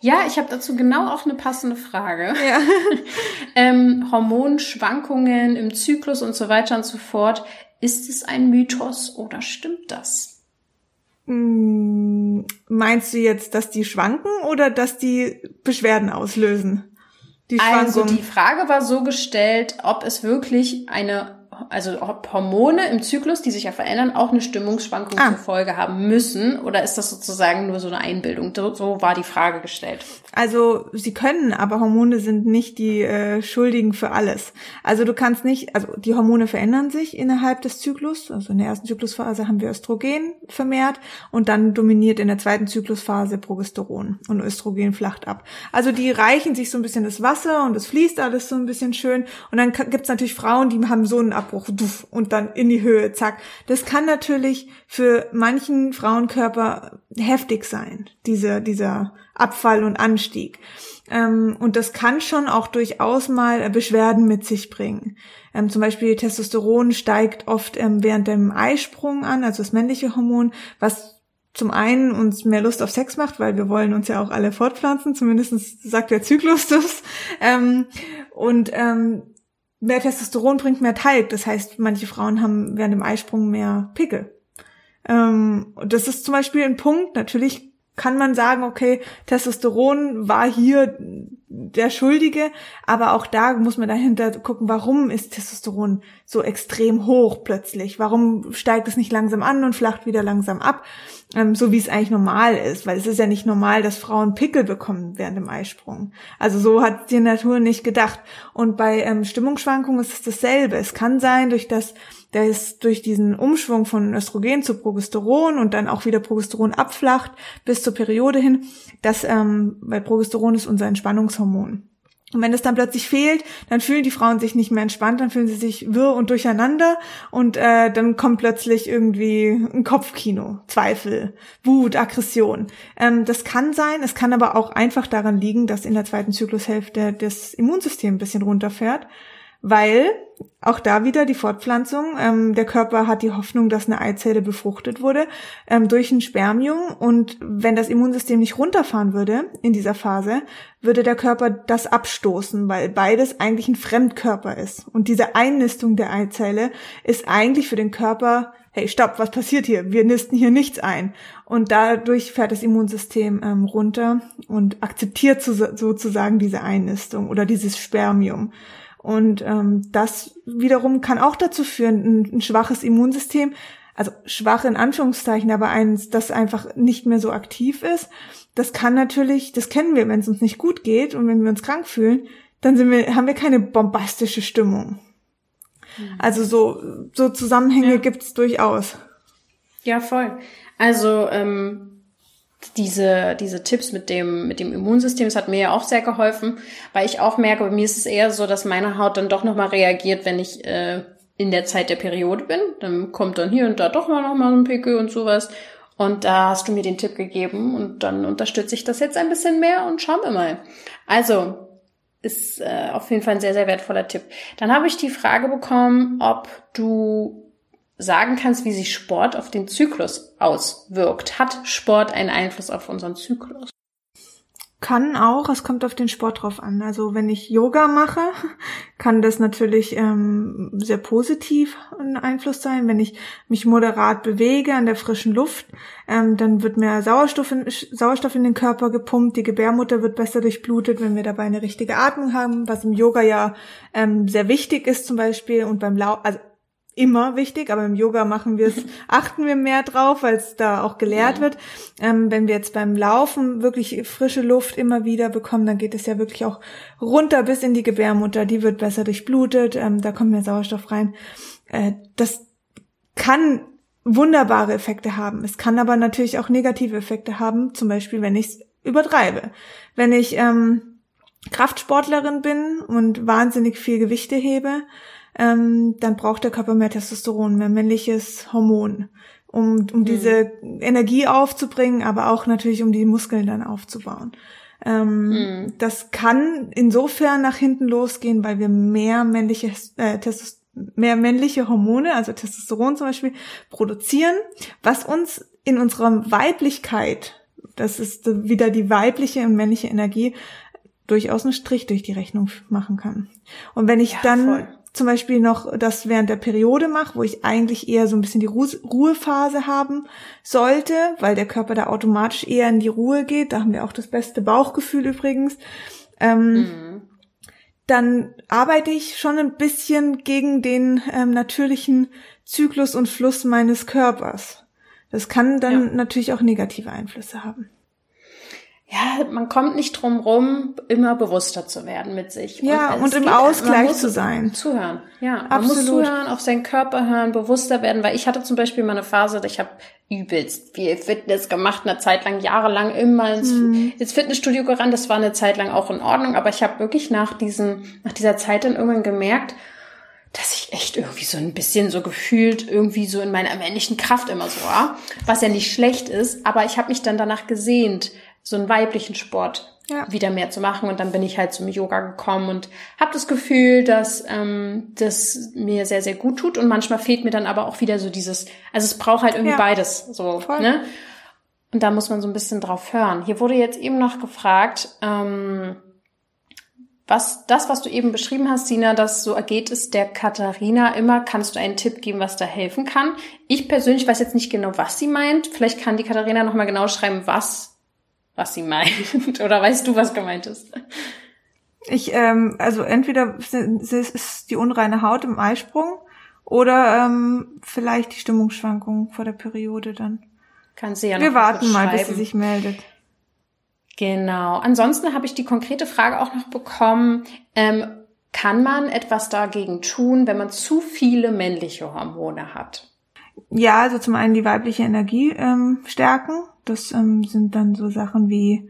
Ja, ich habe dazu genau auch eine passende Frage. Ja. [laughs] ähm, Hormonschwankungen im Zyklus und so weiter und so fort. Ist es ein Mythos oder stimmt das? Hm, meinst du jetzt, dass die schwanken oder dass die Beschwerden auslösen? Die also die Frage war so gestellt, ob es wirklich eine also ob Hormone im Zyklus, die sich ja verändern, auch eine Stimmungsschwankung ah. zur Folge haben müssen? Oder ist das sozusagen nur so eine Einbildung? So war die Frage gestellt. Also sie können, aber Hormone sind nicht die äh, Schuldigen für alles. Also du kannst nicht, also die Hormone verändern sich innerhalb des Zyklus. Also in der ersten Zyklusphase haben wir Östrogen vermehrt und dann dominiert in der zweiten Zyklusphase Progesteron und Östrogen flacht ab. Also die reichen sich so ein bisschen das Wasser und es fließt alles so ein bisschen schön. Und dann gibt's natürlich Frauen, die haben so einen Abbruch und dann in die Höhe, zack. Das kann natürlich für manchen Frauenkörper heftig sein, diese, dieser Abfall und Anstieg. Ähm, und das kann schon auch durchaus mal Beschwerden mit sich bringen. Ähm, zum Beispiel Testosteron steigt oft ähm, während dem Eisprung an, also das männliche Hormon, was zum einen uns mehr Lust auf Sex macht, weil wir wollen uns ja auch alle fortpflanzen, zumindest sagt der Zyklus das. Ähm, und ähm, mehr Testosteron bringt mehr Talg. Das heißt, manche Frauen haben während dem Eisprung mehr Pickel. Ähm, das ist zum Beispiel ein Punkt. Natürlich kann man sagen, okay, Testosteron war hier der Schuldige, aber auch da muss man dahinter gucken, warum ist Testosteron so extrem hoch plötzlich? Warum steigt es nicht langsam an und flacht wieder langsam ab, ähm, so wie es eigentlich normal ist? Weil es ist ja nicht normal, dass Frauen Pickel bekommen während dem Eisprung. Also so hat die Natur nicht gedacht. Und bei ähm, Stimmungsschwankungen ist es dasselbe. Es kann sein, durch das der ist durch diesen Umschwung von Östrogen zu Progesteron und dann auch wieder Progesteron abflacht bis zur Periode hin, dass, ähm, weil Progesteron ist unser Entspannungshormon. Und wenn es dann plötzlich fehlt, dann fühlen die Frauen sich nicht mehr entspannt, dann fühlen sie sich wirr und durcheinander und äh, dann kommt plötzlich irgendwie ein Kopfkino, Zweifel, Wut, Aggression. Ähm, das kann sein, es kann aber auch einfach daran liegen, dass in der zweiten Zyklushälfte das Immunsystem ein bisschen runterfährt weil auch da wieder die Fortpflanzung. Ähm, der Körper hat die Hoffnung, dass eine Eizelle befruchtet wurde ähm, durch ein Spermium. Und wenn das Immunsystem nicht runterfahren würde in dieser Phase, würde der Körper das abstoßen, weil beides eigentlich ein Fremdkörper ist. Und diese Einnistung der Eizelle ist eigentlich für den Körper, hey, stopp, was passiert hier? Wir nisten hier nichts ein. Und dadurch fährt das Immunsystem ähm, runter und akzeptiert so, sozusagen diese Einnistung oder dieses Spermium. Und ähm, das wiederum kann auch dazu führen, ein, ein schwaches Immunsystem, also schwach in Anführungszeichen, aber eins, das einfach nicht mehr so aktiv ist. Das kann natürlich, das kennen wir, wenn es uns nicht gut geht und wenn wir uns krank fühlen, dann sind wir, haben wir keine bombastische Stimmung. Mhm. Also so, so Zusammenhänge ja. gibt's durchaus. Ja, voll. Also ähm, diese, diese Tipps mit dem, mit dem Immunsystem, das hat mir ja auch sehr geholfen, weil ich auch merke, bei mir ist es eher so, dass meine Haut dann doch nochmal reagiert, wenn ich äh, in der Zeit der Periode bin. Dann kommt dann hier und da doch mal nochmal so ein Pickel und sowas. Und da hast du mir den Tipp gegeben und dann unterstütze ich das jetzt ein bisschen mehr und schauen wir mal. Also, ist äh, auf jeden Fall ein sehr, sehr wertvoller Tipp. Dann habe ich die Frage bekommen, ob du sagen kannst, wie sich Sport auf den Zyklus auswirkt. Hat Sport einen Einfluss auf unseren Zyklus? Kann auch, es kommt auf den Sport drauf an. Also wenn ich Yoga mache, [laughs] kann das natürlich ähm, sehr positiv ein Einfluss sein. Wenn ich mich moderat bewege an der frischen Luft, ähm, dann wird mehr Sauerstoff in, Sauerstoff in den Körper gepumpt, die Gebärmutter wird besser durchblutet, wenn wir dabei eine richtige Atmung haben, was im Yoga ja ähm, sehr wichtig ist zum Beispiel und beim Lau also immer wichtig, aber im Yoga machen wir es, [laughs] achten wir mehr drauf, weil es da auch gelehrt ja. wird. Ähm, wenn wir jetzt beim Laufen wirklich frische Luft immer wieder bekommen, dann geht es ja wirklich auch runter bis in die Gebärmutter. Die wird besser durchblutet, ähm, da kommt mehr Sauerstoff rein. Äh, das kann wunderbare Effekte haben. Es kann aber natürlich auch negative Effekte haben, zum Beispiel wenn ich es übertreibe. Wenn ich ähm, Kraftsportlerin bin und wahnsinnig viel Gewichte hebe, ähm, dann braucht der Körper mehr Testosteron, mehr männliches Hormon, um, um mhm. diese Energie aufzubringen, aber auch natürlich, um die Muskeln dann aufzubauen. Ähm, mhm. Das kann insofern nach hinten losgehen, weil wir mehr männliche äh, Testosteron mehr männliche Hormone, also Testosteron zum Beispiel, produzieren, was uns in unserer Weiblichkeit, das ist wieder die weibliche und männliche Energie, durchaus einen Strich durch die Rechnung machen kann. Und wenn ich ja, dann voll zum Beispiel noch das während der Periode mache, wo ich eigentlich eher so ein bisschen die Ruhephase haben sollte, weil der Körper da automatisch eher in die Ruhe geht. Da haben wir auch das beste Bauchgefühl übrigens. Ähm, mhm. Dann arbeite ich schon ein bisschen gegen den ähm, natürlichen Zyklus und Fluss meines Körpers. Das kann dann ja. natürlich auch negative Einflüsse haben ja, man kommt nicht drum rum, immer bewusster zu werden mit sich. Ja, und, und im Ausgleich zu sein. Zuhören. Ja, man Absolut. muss zuhören, auf seinen Körper hören, bewusster werden, weil ich hatte zum Beispiel mal eine Phase, ich habe übelst viel Fitness gemacht, eine Zeit lang, jahrelang immer ins, mhm. ins Fitnessstudio gerannt. Das war eine Zeit lang auch in Ordnung, aber ich habe wirklich nach diesem, nach dieser Zeit dann irgendwann gemerkt, dass ich echt irgendwie so ein bisschen so gefühlt irgendwie so in meiner männlichen Kraft immer so war, was ja nicht schlecht ist, aber ich habe mich dann danach gesehnt, so einen weiblichen Sport ja. wieder mehr zu machen. Und dann bin ich halt zum Yoga gekommen und habe das Gefühl, dass ähm, das mir sehr, sehr gut tut. Und manchmal fehlt mir dann aber auch wieder so dieses, also es braucht halt irgendwie ja. beides. So, Voll. ne? Und da muss man so ein bisschen drauf hören. Hier wurde jetzt eben noch gefragt, ähm, was das, was du eben beschrieben hast, Sina, dass so ergeht es der Katharina immer, kannst du einen Tipp geben, was da helfen kann? Ich persönlich weiß jetzt nicht genau, was sie meint. Vielleicht kann die Katharina noch mal genau schreiben, was was sie meint. [laughs] Oder weißt du, was gemeint ist? Ich, ähm, also entweder ist die unreine Haut im Eisprung oder ähm, vielleicht die Stimmungsschwankungen vor der Periode dann. Kann sie ja noch Wir warten mal, bis sie sich meldet. Genau. Ansonsten habe ich die konkrete Frage auch noch bekommen. Ähm, kann man etwas dagegen tun, wenn man zu viele männliche Hormone hat? Ja, also zum einen die weibliche Energie ähm, stärken. Das ähm, sind dann so Sachen wie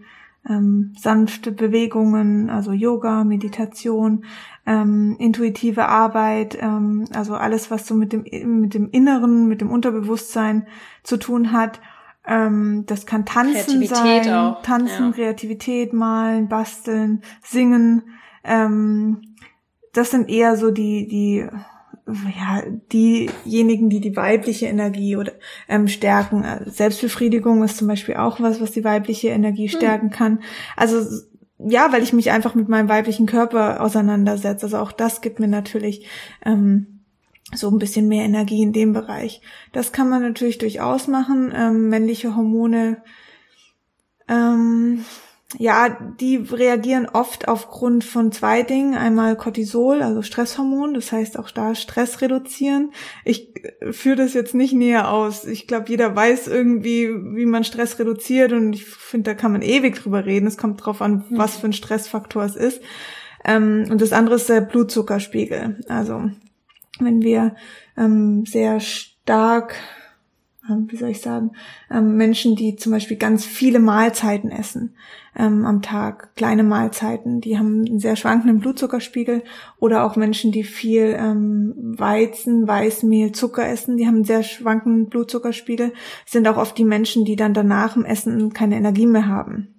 ähm, sanfte Bewegungen, also Yoga, Meditation, ähm, intuitive Arbeit, ähm, also alles, was so mit dem, mit dem Inneren, mit dem Unterbewusstsein zu tun hat. Ähm, das kann Tanzen sein, auch. Tanzen, ja. Kreativität, Malen, Basteln, Singen, ähm, das sind eher so die, die, ja, diejenigen, die die weibliche Energie oder ähm, stärken. Selbstbefriedigung ist zum Beispiel auch was, was die weibliche Energie hm. stärken kann. Also ja, weil ich mich einfach mit meinem weiblichen Körper auseinandersetze. Also auch das gibt mir natürlich ähm, so ein bisschen mehr Energie in dem Bereich. Das kann man natürlich durchaus machen. Ähm, männliche Hormone ähm, ja, die reagieren oft aufgrund von zwei Dingen. Einmal Cortisol, also Stresshormon, das heißt auch da Stress reduzieren. Ich führe das jetzt nicht näher aus. Ich glaube, jeder weiß irgendwie, wie man Stress reduziert und ich finde, da kann man ewig drüber reden. Es kommt drauf an, mhm. was für ein Stressfaktor es ist. Ähm, und das andere ist der Blutzuckerspiegel. Also wenn wir ähm, sehr stark wie soll ich sagen, ähm, Menschen, die zum Beispiel ganz viele Mahlzeiten essen ähm, am Tag, kleine Mahlzeiten, die haben einen sehr schwankenden Blutzuckerspiegel. Oder auch Menschen, die viel ähm, Weizen, Weißmehl, Zucker essen, die haben einen sehr schwankenden Blutzuckerspiegel, sind auch oft die Menschen, die dann danach im Essen keine Energie mehr haben.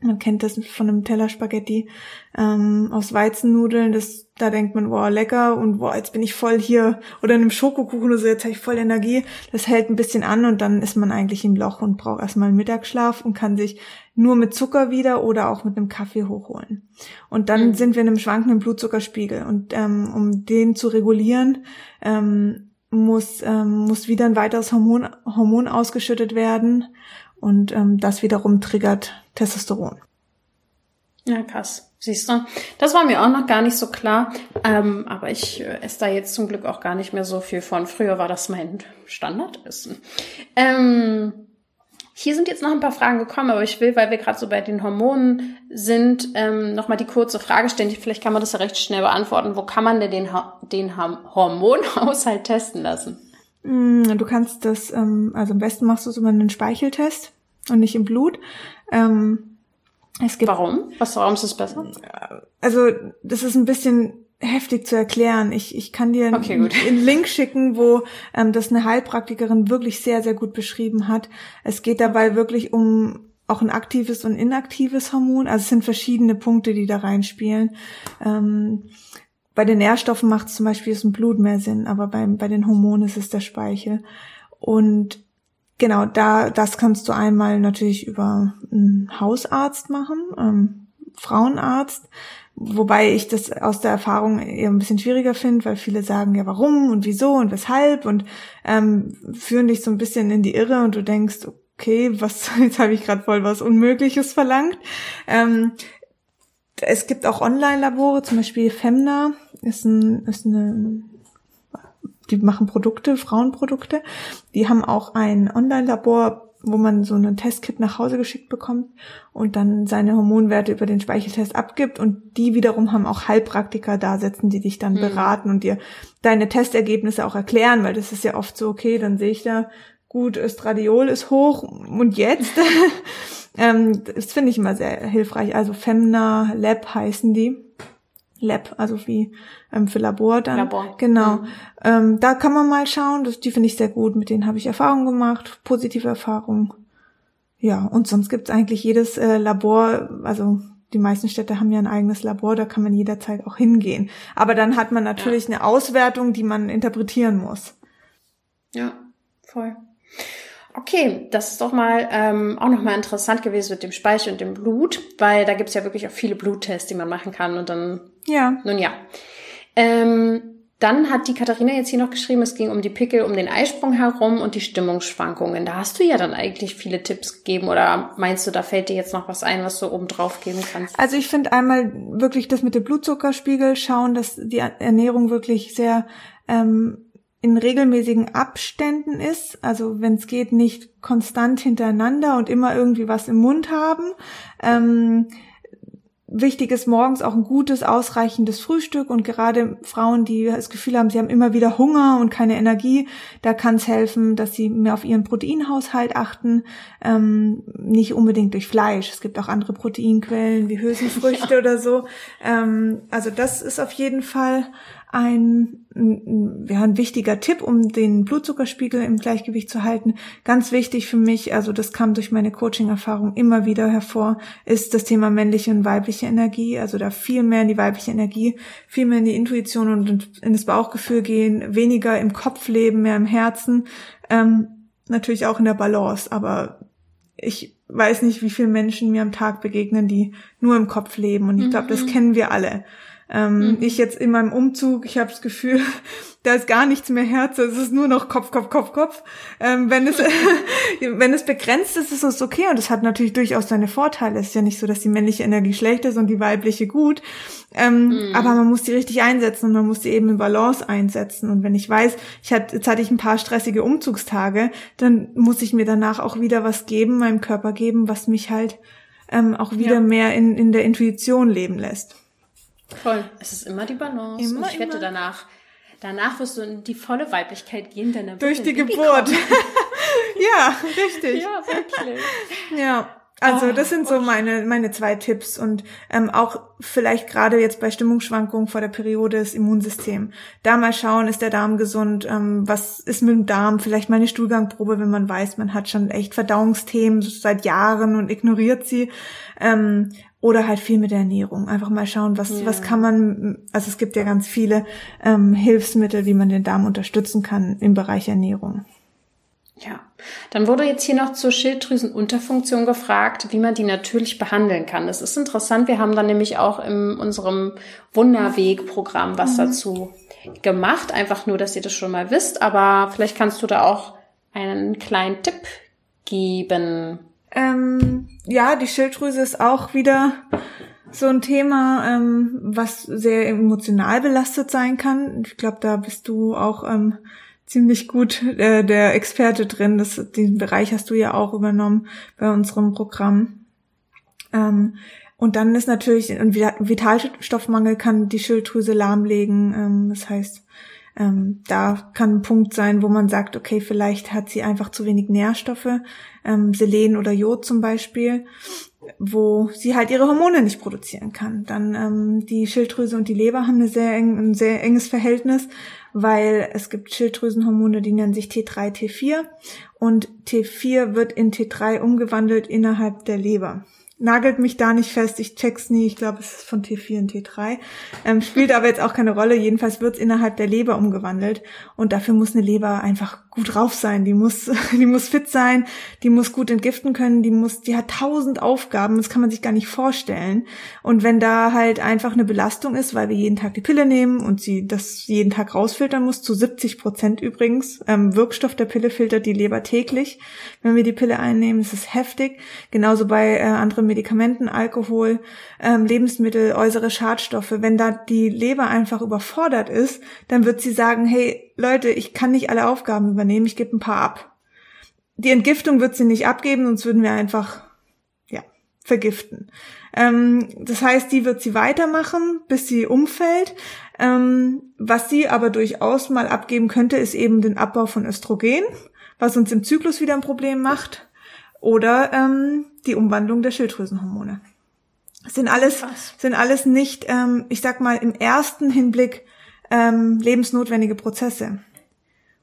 Man kennt das von einem Teller Spaghetti ähm, aus Weizennudeln. Das, da denkt man, boah, lecker und boah, jetzt bin ich voll hier. Oder in einem Schokokuchen oder so, jetzt habe ich voll Energie. Das hält ein bisschen an und dann ist man eigentlich im Loch und braucht erstmal einen Mittagsschlaf und kann sich nur mit Zucker wieder oder auch mit einem Kaffee hochholen. Und dann mhm. sind wir in einem schwankenden Blutzuckerspiegel. Und ähm, um den zu regulieren, ähm, muss, ähm, muss wieder ein weiteres Hormon, Hormon ausgeschüttet werden. Und ähm, das wiederum triggert Testosteron. Ja, krass. Siehst du, das war mir auch noch gar nicht so klar. Ähm, aber ich äh, esse da jetzt zum Glück auch gar nicht mehr so viel von. Früher war das mein Standardessen. Ähm, hier sind jetzt noch ein paar Fragen gekommen, aber ich will, weil wir gerade so bei den Hormonen sind, ähm, nochmal die kurze Frage stellen. Vielleicht kann man das ja recht schnell beantworten. Wo kann man denn den, den Hormonhaushalt testen lassen? Mm, du kannst das, ähm, also am besten machst du es über einen Speicheltest und nicht im Blut. Ähm, es gibt, warum? Was, warum ist es besser? Also, das ist ein bisschen heftig zu erklären. Ich, ich kann dir okay, einen, einen, Link schicken, wo ähm, das eine Heilpraktikerin wirklich sehr, sehr gut beschrieben hat. Es geht dabei wirklich um auch ein aktives und inaktives Hormon. Also es sind verschiedene Punkte, die da reinspielen. Ähm, bei den Nährstoffen macht es zum Beispiel ein Blut mehr Sinn, aber beim, bei den Hormonen ist es der Speichel. Und Genau, da das kannst du einmal natürlich über einen Hausarzt machen, ähm, Frauenarzt, wobei ich das aus der Erfahrung eher ein bisschen schwieriger finde, weil viele sagen ja warum und wieso und weshalb und ähm, führen dich so ein bisschen in die Irre und du denkst, okay, was [laughs] jetzt habe ich gerade voll was Unmögliches verlangt. Ähm, es gibt auch Online-Labore, zum Beispiel Femna ist, ein, ist eine die machen Produkte, Frauenprodukte. Die haben auch ein Online-Labor, wo man so einen Testkit nach Hause geschickt bekommt und dann seine Hormonwerte über den Speicheltest abgibt und die wiederum haben auch Heilpraktiker da sitzen, die dich dann mhm. beraten und dir deine Testergebnisse auch erklären, weil das ist ja oft so, okay, dann sehe ich da, gut, Östradiol ist hoch und jetzt? [laughs] ähm, das finde ich immer sehr hilfreich. Also Femna Lab heißen die. Lab, also wie ähm, für Labor dann. Labor. Genau. Mhm. Ähm, da kann man mal schauen, das, die finde ich sehr gut, mit denen habe ich Erfahrungen gemacht, positive Erfahrungen. Ja, und sonst gibt's eigentlich jedes äh, Labor, also die meisten Städte haben ja ein eigenes Labor, da kann man jederzeit auch hingehen. Aber dann hat man natürlich ja. eine Auswertung, die man interpretieren muss. Ja, voll. Okay, das ist doch mal ähm, auch nochmal interessant gewesen mit dem Speichel und dem Blut, weil da gibt's ja wirklich auch viele Bluttests, die man machen kann und dann. Ja. Nun ja. Ähm, dann hat die Katharina jetzt hier noch geschrieben, es ging um die Pickel um den Eisprung herum und die Stimmungsschwankungen. Da hast du ja dann eigentlich viele Tipps gegeben oder meinst du, da fällt dir jetzt noch was ein, was du oben drauf geben kannst? Also ich finde einmal wirklich das mit dem Blutzuckerspiegel schauen, dass die Ernährung wirklich sehr ähm, in regelmäßigen Abständen ist, also wenn es geht, nicht konstant hintereinander und immer irgendwie was im Mund haben. Ähm, wichtig ist morgens auch ein gutes, ausreichendes Frühstück und gerade Frauen, die das Gefühl haben, sie haben immer wieder Hunger und keine Energie, da kann es helfen, dass sie mehr auf ihren Proteinhaushalt achten, ähm, nicht unbedingt durch Fleisch. Es gibt auch andere Proteinquellen wie Hülsenfrüchte [laughs] ja. oder so. Ähm, also das ist auf jeden Fall ein, ja, ein wichtiger Tipp, um den Blutzuckerspiegel im Gleichgewicht zu halten. Ganz wichtig für mich, also das kam durch meine Coaching-Erfahrung immer wieder hervor, ist das Thema männliche und weibliche Energie. Also da viel mehr in die weibliche Energie, viel mehr in die Intuition und in das Bauchgefühl gehen, weniger im Kopf leben, mehr im Herzen. Ähm, natürlich auch in der Balance, aber ich weiß nicht, wie viele Menschen mir am Tag begegnen, die nur im Kopf leben. Und ich glaube, das mhm. kennen wir alle. Ähm, mhm. Ich jetzt in meinem Umzug, ich habe das Gefühl, [laughs] da ist gar nichts mehr Herz, es ist nur noch Kopf, Kopf, Kopf, Kopf. Ähm, wenn es [laughs] wenn es begrenzt ist, ist es okay und es hat natürlich durchaus seine Vorteile. Es ist ja nicht so, dass die männliche Energie schlecht ist und die weibliche gut. Ähm, mhm. Aber man muss die richtig einsetzen und man muss die eben in Balance einsetzen. Und wenn ich weiß, ich hatte, jetzt hatte ich ein paar stressige Umzugstage, dann muss ich mir danach auch wieder was geben, meinem Körper geben, was mich halt ähm, auch wieder ja. mehr in, in der Intuition leben lässt. Toll. Es ist immer die Balance. Immer, und ich wette danach, danach wirst du in die volle Weiblichkeit gehen, denn durch die Geburt. [laughs] ja, richtig. Ja, wirklich. Ja. Also oh, das sind so meine meine zwei Tipps und ähm, auch vielleicht gerade jetzt bei Stimmungsschwankungen vor der Periode das Immunsystem. Da mal schauen, ist der Darm gesund? Ähm, was ist mit dem Darm? Vielleicht mal eine Stuhlgangprobe, wenn man weiß, man hat schon echt Verdauungsthemen seit Jahren und ignoriert sie. Ähm, oder halt viel mit der Ernährung. Einfach mal schauen, was, ja. was kann man, also es gibt ja ganz viele ähm, Hilfsmittel, wie man den Darm unterstützen kann im Bereich Ernährung. Ja, dann wurde jetzt hier noch zur Schilddrüsenunterfunktion gefragt, wie man die natürlich behandeln kann. Das ist interessant. Wir haben dann nämlich auch in unserem Wunderweg-Programm was mhm. dazu gemacht. Einfach nur, dass ihr das schon mal wisst. Aber vielleicht kannst du da auch einen kleinen Tipp geben. Ähm, ja, die Schilddrüse ist auch wieder so ein Thema, ähm, was sehr emotional belastet sein kann. Ich glaube, da bist du auch ähm, ziemlich gut äh, der Experte drin. Das, diesen Bereich hast du ja auch übernommen bei unserem Programm. Ähm, und dann ist natürlich ein Vitalstoffmangel kann die Schilddrüse lahmlegen. Ähm, das heißt, ähm, da kann ein Punkt sein, wo man sagt, okay, vielleicht hat sie einfach zu wenig Nährstoffe, ähm, Selen oder Jod zum Beispiel, wo sie halt ihre Hormone nicht produzieren kann. Dann ähm, die Schilddrüse und die Leber haben eine sehr eng, ein sehr enges Verhältnis, weil es gibt Schilddrüsenhormone, die nennen sich T3, T4 und T4 wird in T3 umgewandelt innerhalb der Leber nagelt mich da nicht fest, ich check's nie, ich glaube, es ist von T4 und T3. Ähm, spielt aber jetzt auch keine Rolle, jedenfalls wird's innerhalb der Leber umgewandelt und dafür muss eine Leber einfach gut drauf sein, die muss, [laughs] die muss fit sein, die muss gut entgiften können, die muss, die hat tausend Aufgaben, das kann man sich gar nicht vorstellen. Und wenn da halt einfach eine Belastung ist, weil wir jeden Tag die Pille nehmen und sie das jeden Tag rausfiltern muss, zu 70 Prozent übrigens, ähm, Wirkstoff der Pille filtert die Leber täglich, wenn wir die Pille einnehmen, ist heftig. Genauso bei äh, anderen Medikamenten, Alkohol, ähm, Lebensmittel, äußere Schadstoffe. Wenn da die Leber einfach überfordert ist, dann wird sie sagen, hey Leute, ich kann nicht alle Aufgaben übernehmen, ich gebe ein paar ab. Die Entgiftung wird sie nicht abgeben, sonst würden wir einfach, ja, vergiften. Ähm, das heißt, die wird sie weitermachen, bis sie umfällt. Ähm, was sie aber durchaus mal abgeben könnte, ist eben den Abbau von Östrogen, was uns im Zyklus wieder ein Problem macht oder ähm, die Umwandlung der Schilddrüsenhormone. Das sind alles, sind alles nicht, ähm, ich sag mal, im ersten Hinblick ähm, lebensnotwendige Prozesse.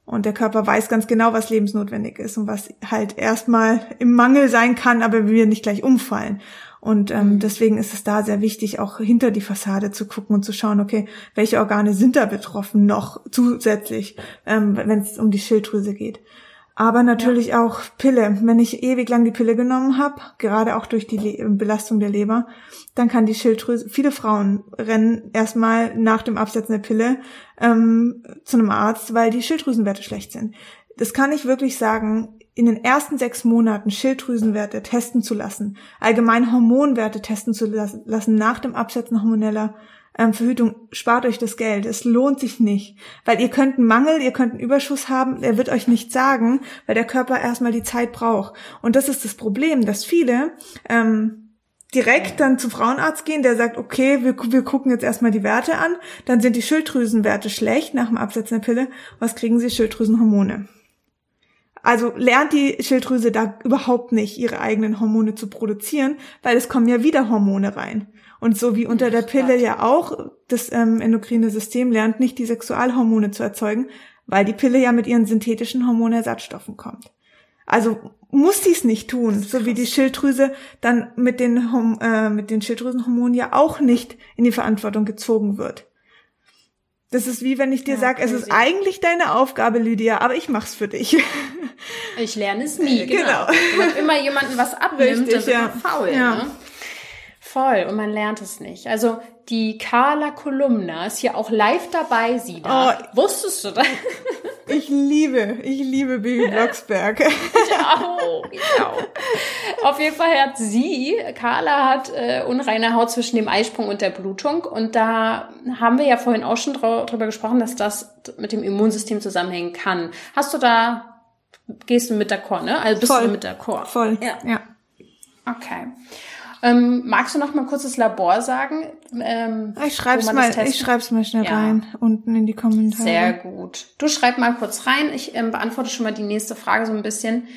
Und der Körper weiß ganz genau, was lebensnotwendig ist und was halt erstmal im Mangel sein kann, aber wir nicht gleich umfallen. Und ähm, mhm. deswegen ist es da sehr wichtig, auch hinter die Fassade zu gucken und zu schauen, okay, welche Organe sind da betroffen noch zusätzlich, ähm, wenn es um die Schilddrüse geht. Aber natürlich ja. auch Pille. Wenn ich ewig lang die Pille genommen habe, gerade auch durch die Le Belastung der Leber, dann kann die Schilddrüse, viele Frauen rennen erstmal nach dem Absetzen der Pille ähm, zu einem Arzt, weil die Schilddrüsenwerte schlecht sind. Das kann ich wirklich sagen, in den ersten sechs Monaten Schilddrüsenwerte testen zu lassen, allgemein Hormonwerte testen zu lassen nach dem Absetzen hormoneller ähm, Verhütung, spart euch das Geld. Es lohnt sich nicht. Weil ihr könnt einen Mangel, ihr könnt einen Überschuss haben, er wird euch nicht sagen, weil der Körper erstmal die Zeit braucht. Und das ist das Problem, dass viele ähm, direkt dann zum Frauenarzt gehen, der sagt, okay, wir, wir gucken jetzt erstmal die Werte an, dann sind die Schilddrüsenwerte schlecht nach dem Absetzen der Pille. Was kriegen sie? Schilddrüsenhormone. also lernt die Schilddrüse da überhaupt nicht, ihre eigenen Hormone zu produzieren, weil es kommen ja wieder Hormone rein. Und so wie unter der Pille ja auch, das ähm, endokrine System lernt nicht, die Sexualhormone zu erzeugen, weil die Pille ja mit ihren synthetischen Hormonersatzstoffen kommt. Also muss sie es nicht tun, so wie die Schilddrüse dann mit den, äh, mit den Schilddrüsenhormonen ja auch nicht in die Verantwortung gezogen wird. Das ist wie wenn ich dir ja, sage, es ist eigentlich deine Aufgabe, Lydia, aber ich mach's für dich. Ich lerne es [laughs] nie, genau. genau. Wenn immer jemanden was abnimmt, Richtig, dann man faul. Ja. Ne? Voll, und man lernt es nicht. Also die Carla Kolumna ist hier auch live dabei, sie da. Oh, Wusstest du das? Ich liebe, ich liebe Baby [laughs] Blocksberg. Ich auch, ich auch. Auf jeden Fall hat sie, Carla hat äh, unreine Haut zwischen dem Eisprung und der Blutung. Und da haben wir ja vorhin auch schon drüber gesprochen, dass das mit dem Immunsystem zusammenhängen kann. Hast du da, gehst du mit der Chor, ne? Also bist Voll. du mit der Chor? Voll, ja. ja. Okay. Ähm, magst du noch mal kurz das Labor sagen? Ähm, ich schreib's mal, ich schreib's mal schnell ja. rein, unten in die Kommentare. Sehr gut. Du schreib mal kurz rein. Ich ähm, beantworte schon mal die nächste Frage so ein bisschen.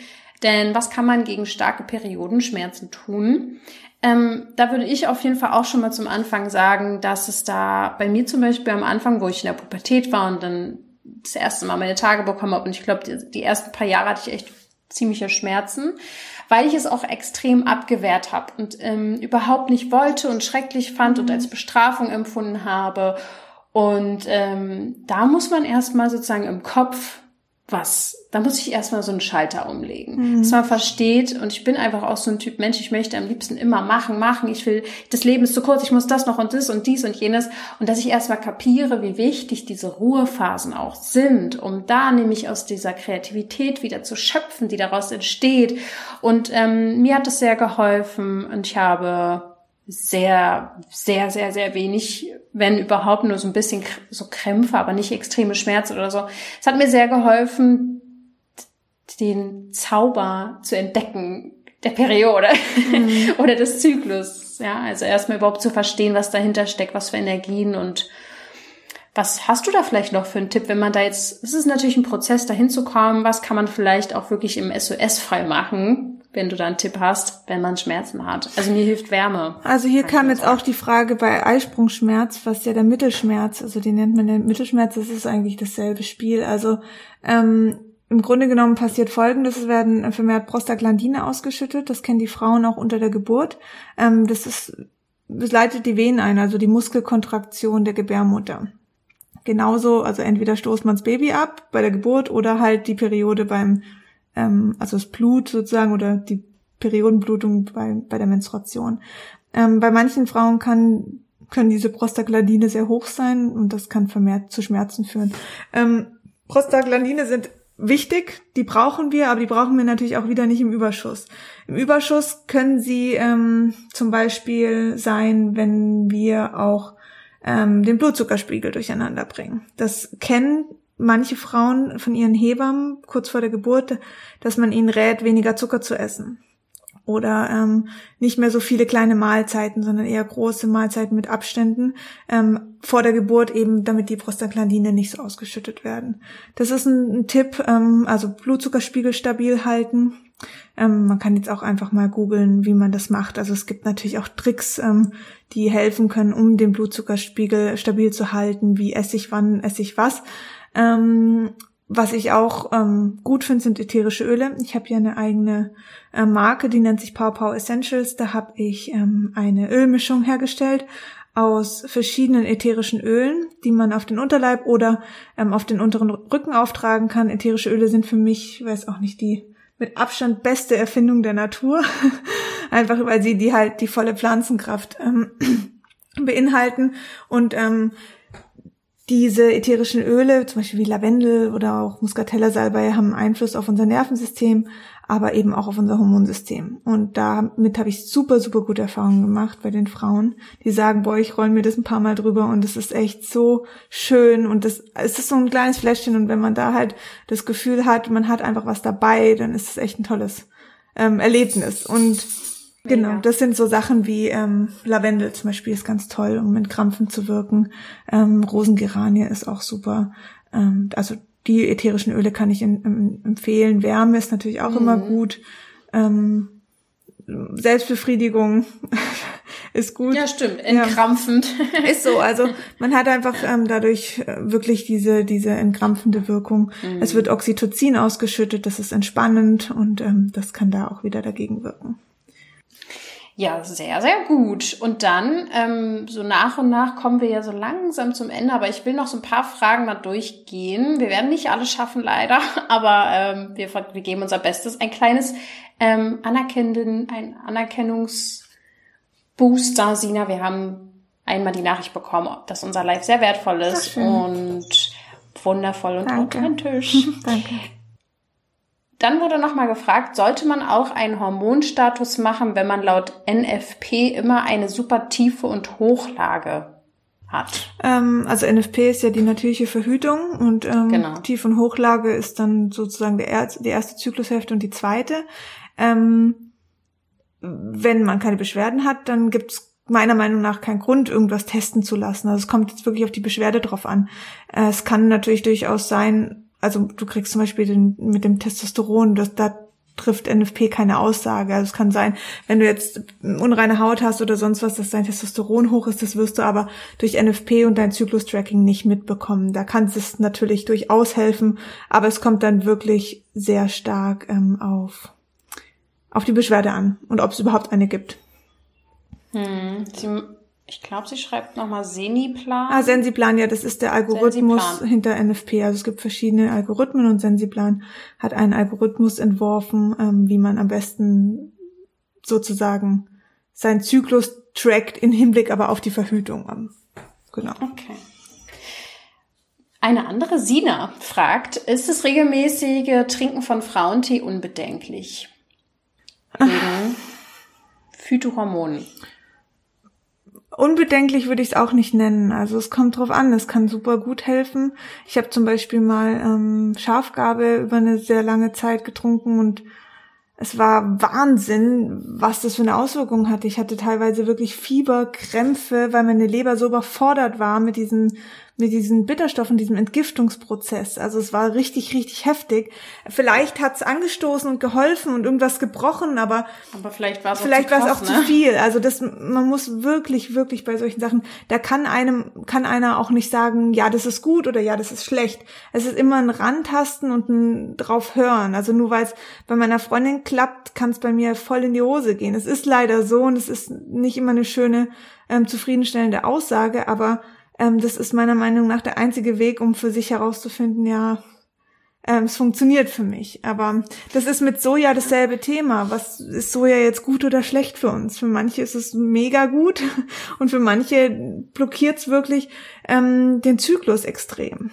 Denn was kann man gegen starke Periodenschmerzen tun? Ähm, da würde ich auf jeden Fall auch schon mal zum Anfang sagen, dass es da bei mir zum Beispiel am Anfang, wo ich in der Pubertät war und dann das erste Mal meine Tage bekommen habe und ich glaube, die, die ersten paar Jahre hatte ich echt ziemliche Schmerzen weil ich es auch extrem abgewehrt habe und ähm, überhaupt nicht wollte und schrecklich fand und als Bestrafung empfunden habe. Und ähm, da muss man erstmal sozusagen im Kopf was, da muss ich erstmal so einen Schalter umlegen, mhm. dass man versteht und ich bin einfach auch so ein Typ Mensch, ich möchte am liebsten immer machen, machen, ich will, das Leben ist zu kurz, ich muss das noch und das und dies und jenes. Und dass ich erstmal kapiere, wie wichtig diese Ruhephasen auch sind, um da nämlich aus dieser Kreativität wieder zu schöpfen, die daraus entsteht. Und ähm, mir hat das sehr geholfen und ich habe sehr, sehr, sehr, sehr wenig, wenn überhaupt nur so ein bisschen so Krämpfe, aber nicht extreme Schmerzen oder so. Es hat mir sehr geholfen, den Zauber zu entdecken der Periode mhm. [laughs] oder des Zyklus. Ja, also erstmal überhaupt zu verstehen, was dahinter steckt, was für Energien und was hast du da vielleicht noch für einen Tipp, wenn man da jetzt, es ist natürlich ein Prozess, dahin zu kommen, was kann man vielleicht auch wirklich im SOS frei machen, wenn du da einen Tipp hast, wenn man Schmerzen hat. Also mir hilft Wärme. Also hier kam jetzt auch die Frage bei Eisprungschmerz, was ja der Mittelschmerz, also den nennt man den Mittelschmerz, das ist eigentlich dasselbe Spiel. Also ähm, im Grunde genommen passiert Folgendes, es werden vermehrt Prostaglandine ausgeschüttet, das kennen die Frauen auch unter der Geburt. Ähm, das ist, das leitet die Venen ein, also die Muskelkontraktion der Gebärmutter. Genauso, also entweder stoßt man das Baby ab bei der Geburt oder halt die Periode beim ähm, also das Blut sozusagen oder die Periodenblutung bei, bei der Menstruation. Ähm, bei manchen Frauen kann, können diese Prostaglandine sehr hoch sein und das kann vermehrt zu Schmerzen führen. Ähm, Prostaglandine sind wichtig, die brauchen wir, aber die brauchen wir natürlich auch wieder nicht im Überschuss. Im Überschuss können sie ähm, zum Beispiel sein, wenn wir auch ähm, den Blutzuckerspiegel durcheinander bringen. Das kennen manche Frauen von ihren Hebammen kurz vor der Geburt, dass man ihnen rät, weniger Zucker zu essen. Oder ähm, nicht mehr so viele kleine Mahlzeiten, sondern eher große Mahlzeiten mit Abständen ähm, vor der Geburt, eben damit die Prostaglandine nicht so ausgeschüttet werden. Das ist ein, ein Tipp, ähm, also Blutzuckerspiegel stabil halten. Ähm, man kann jetzt auch einfach mal googeln, wie man das macht. Also es gibt natürlich auch Tricks, ähm, die helfen können, um den Blutzuckerspiegel stabil zu halten. Wie esse ich wann, esse ich was. Ähm, was ich auch ähm, gut finde, sind ätherische Öle. Ich habe hier eine eigene äh, Marke, die nennt sich Pow Pow Essentials. Da habe ich ähm, eine Ölmischung hergestellt aus verschiedenen ätherischen Ölen, die man auf den Unterleib oder ähm, auf den unteren Rücken auftragen kann. Ätherische Öle sind für mich, ich weiß auch nicht, die mit Abstand beste Erfindung der Natur. [laughs] Einfach weil sie die halt die volle Pflanzenkraft ähm, [clears throat] beinhalten und ähm, diese ätherischen Öle, zum Beispiel wie Lavendel oder auch Muscatella Salbei, haben Einfluss auf unser Nervensystem, aber eben auch auf unser Hormonsystem. Und damit habe ich super, super gute Erfahrungen gemacht bei den Frauen, die sagen, boah, ich roll mir das ein paar Mal drüber und es ist echt so schön und das, es ist so ein kleines Fläschchen und wenn man da halt das Gefühl hat, man hat einfach was dabei, dann ist es echt ein tolles ähm, Erlebnis. Und Genau, das sind so Sachen wie ähm, Lavendel zum Beispiel ist ganz toll, um mit Krampfen zu wirken. Ähm, Rosengeranie ist auch super. Ähm, also die ätherischen Öle kann ich in, in, empfehlen. Wärme ist natürlich auch mhm. immer gut. Ähm, Selbstbefriedigung [laughs] ist gut. Ja, stimmt. Entkrampfend. Ja. Ist so. Also man hat einfach ähm, dadurch äh, wirklich diese diese entkrampfende Wirkung. Mhm. Es wird Oxytocin ausgeschüttet, das ist entspannend und ähm, das kann da auch wieder dagegen wirken. Ja, sehr, sehr gut. Und dann, ähm, so nach und nach kommen wir ja so langsam zum Ende, aber ich will noch so ein paar Fragen mal durchgehen. Wir werden nicht alles schaffen, leider, [laughs] aber ähm, wir, wir geben unser Bestes. Ein kleines ähm, Anerkennen, ein Anerkennungsbooster, Sina. Wir haben einmal die Nachricht bekommen, dass unser Live sehr wertvoll ist und wundervoll und Danke. authentisch. [laughs] Danke. Dann wurde nochmal gefragt, sollte man auch einen Hormonstatus machen, wenn man laut NFP immer eine super Tiefe und Hochlage hat? Ähm, also NFP ist ja die natürliche Verhütung und ähm, genau. Tief- und Hochlage ist dann sozusagen der er die erste Zyklushälfte und die zweite. Ähm, wenn man keine Beschwerden hat, dann gibt's meiner Meinung nach keinen Grund, irgendwas testen zu lassen. Also es kommt jetzt wirklich auf die Beschwerde drauf an. Äh, es kann natürlich durchaus sein, also du kriegst zum Beispiel den, mit dem Testosteron, das, da trifft NFP keine Aussage. Also es kann sein, wenn du jetzt unreine Haut hast oder sonst was, dass dein Testosteron hoch ist, das wirst du aber durch NFP und dein Zyklus-Tracking nicht mitbekommen. Da kann es natürlich durchaus helfen, aber es kommt dann wirklich sehr stark ähm, auf, auf die Beschwerde an und ob es überhaupt eine gibt. Hm. Ich glaube, sie schreibt nochmal Seniplan. Ah, Sensiplan, ja, das ist der Algorithmus Sensiplan. hinter NFP. Also es gibt verschiedene Algorithmen und Sensiplan hat einen Algorithmus entworfen, ähm, wie man am besten sozusagen seinen Zyklus trackt in Hinblick aber auf die Verhütung. Genau. Okay. Eine andere Sina fragt, ist das regelmäßige Trinken von Frauentee unbedenklich? [laughs] Wegen Phytohormonen. Unbedenklich würde ich es auch nicht nennen. Also es kommt drauf an, es kann super gut helfen. Ich habe zum Beispiel mal ähm, Schafgabe über eine sehr lange Zeit getrunken und es war Wahnsinn, was das für eine Auswirkung hatte. Ich hatte teilweise wirklich Fieber, Krämpfe, weil meine Leber so überfordert war mit diesen mit diesen Bitterstoffen, diesem Entgiftungsprozess. Also es war richtig, richtig heftig. Vielleicht hat's angestoßen und geholfen und irgendwas gebrochen, aber, aber vielleicht war es vielleicht war es auch ne? zu viel. Also das, man muss wirklich, wirklich bei solchen Sachen, da kann einem, kann einer auch nicht sagen, ja, das ist gut oder ja, das ist schlecht. Es ist immer ein Rantasten und ein drauf hören. Also nur weil es bei meiner Freundin klappt, kann es bei mir voll in die Hose gehen. Es ist leider so und es ist nicht immer eine schöne, ähm, zufriedenstellende Aussage, aber ähm, das ist meiner Meinung nach der einzige Weg, um für sich herauszufinden, ja, ähm, es funktioniert für mich. Aber das ist mit Soja dasselbe Thema. Was ist Soja jetzt gut oder schlecht für uns? Für manche ist es mega gut [laughs] und für manche blockiert es wirklich ähm, den Zyklus extrem.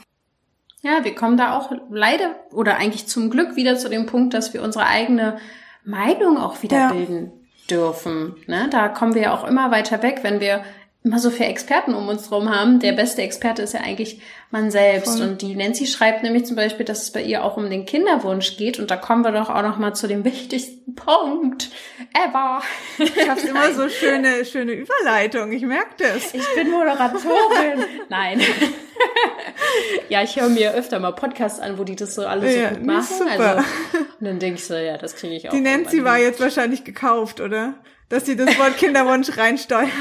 Ja, wir kommen da auch leider oder eigentlich zum Glück wieder zu dem Punkt, dass wir unsere eigene Meinung auch wieder ja. bilden dürfen. Ne? Da kommen wir ja auch immer weiter weg, wenn wir immer so viele Experten um uns drum haben. Der beste Experte ist ja eigentlich man selbst. Voll. Und die Nancy schreibt nämlich zum Beispiel, dass es bei ihr auch um den Kinderwunsch geht. Und da kommen wir doch auch noch mal zu dem [laughs] wichtigsten Punkt ever. Du schaffst immer so schöne, schöne Überleitung. Ich merke das. Ich bin Moderatorin. Nein. [laughs] ja, ich höre mir öfter mal Podcasts an, wo die das so alles ja, so gut machen. Super. Also, und dann denke ich so, ja, das kriege ich auch. Die Nancy war jetzt wahrscheinlich gekauft, oder? Dass sie das Wort Kinderwunsch reinsteuern.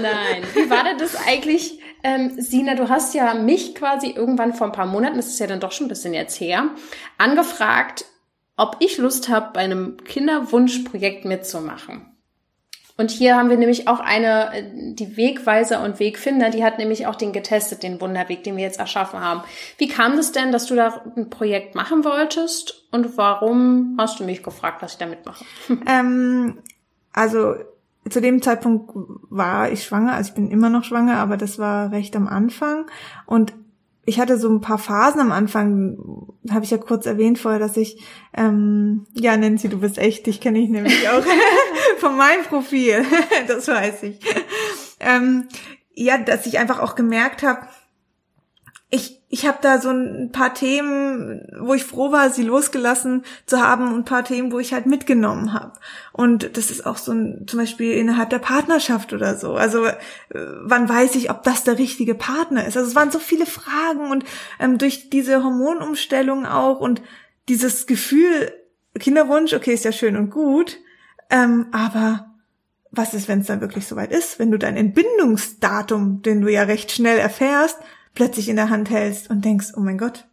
Nein. Wie war denn das eigentlich? Ähm, Sina, du hast ja mich quasi irgendwann vor ein paar Monaten, das ist ja dann doch schon ein bisschen jetzt her, angefragt, ob ich Lust habe, bei einem Kinderwunschprojekt mitzumachen. Und hier haben wir nämlich auch eine, äh, die Wegweiser und Wegfinder, die hat nämlich auch den getestet, den Wunderweg, den wir jetzt erschaffen haben. Wie kam das denn, dass du da ein Projekt machen wolltest und warum hast du mich gefragt, dass ich da mitmache? [laughs] Ähm, also zu dem Zeitpunkt war ich schwanger, also ich bin immer noch schwanger, aber das war recht am Anfang und ich hatte so ein paar Phasen am Anfang, habe ich ja kurz erwähnt vorher, dass ich, ähm, ja, Nancy, du bist echt, dich kenne ich nämlich [laughs] auch [laughs] von meinem Profil, [laughs] das weiß ich. Ähm, ja, dass ich einfach auch gemerkt habe, ich, ich habe da so ein paar Themen, wo ich froh war, sie losgelassen zu haben und ein paar Themen, wo ich halt mitgenommen habe. Und das ist auch so ein, zum Beispiel innerhalb der Partnerschaft oder so. Also äh, wann weiß ich, ob das der richtige Partner ist? Also es waren so viele Fragen und ähm, durch diese Hormonumstellung auch und dieses Gefühl, Kinderwunsch, okay, ist ja schön und gut, ähm, aber was ist, wenn es dann wirklich soweit ist, wenn du dein Entbindungsdatum, den du ja recht schnell erfährst, plötzlich in der Hand hältst und denkst, oh mein Gott,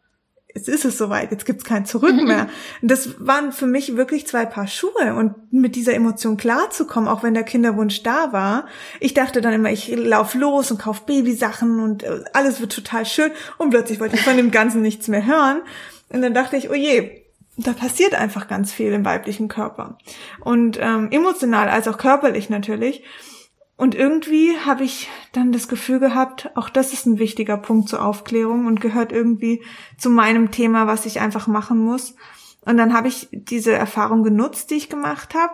jetzt ist es soweit, jetzt gibt's kein Zurück [laughs] mehr. Und das waren für mich wirklich zwei Paar Schuhe und mit dieser Emotion klarzukommen, auch wenn der Kinderwunsch da war. Ich dachte dann immer, ich lauf los und kauf Babysachen und äh, alles wird total schön und plötzlich wollte ich von dem Ganzen nichts mehr hören. Und dann dachte ich, oh je, da passiert einfach ganz viel im weiblichen Körper. Und ähm, emotional als auch körperlich natürlich. Und irgendwie habe ich dann das Gefühl gehabt, auch das ist ein wichtiger Punkt zur Aufklärung und gehört irgendwie zu meinem Thema, was ich einfach machen muss. Und dann habe ich diese Erfahrung genutzt, die ich gemacht habe,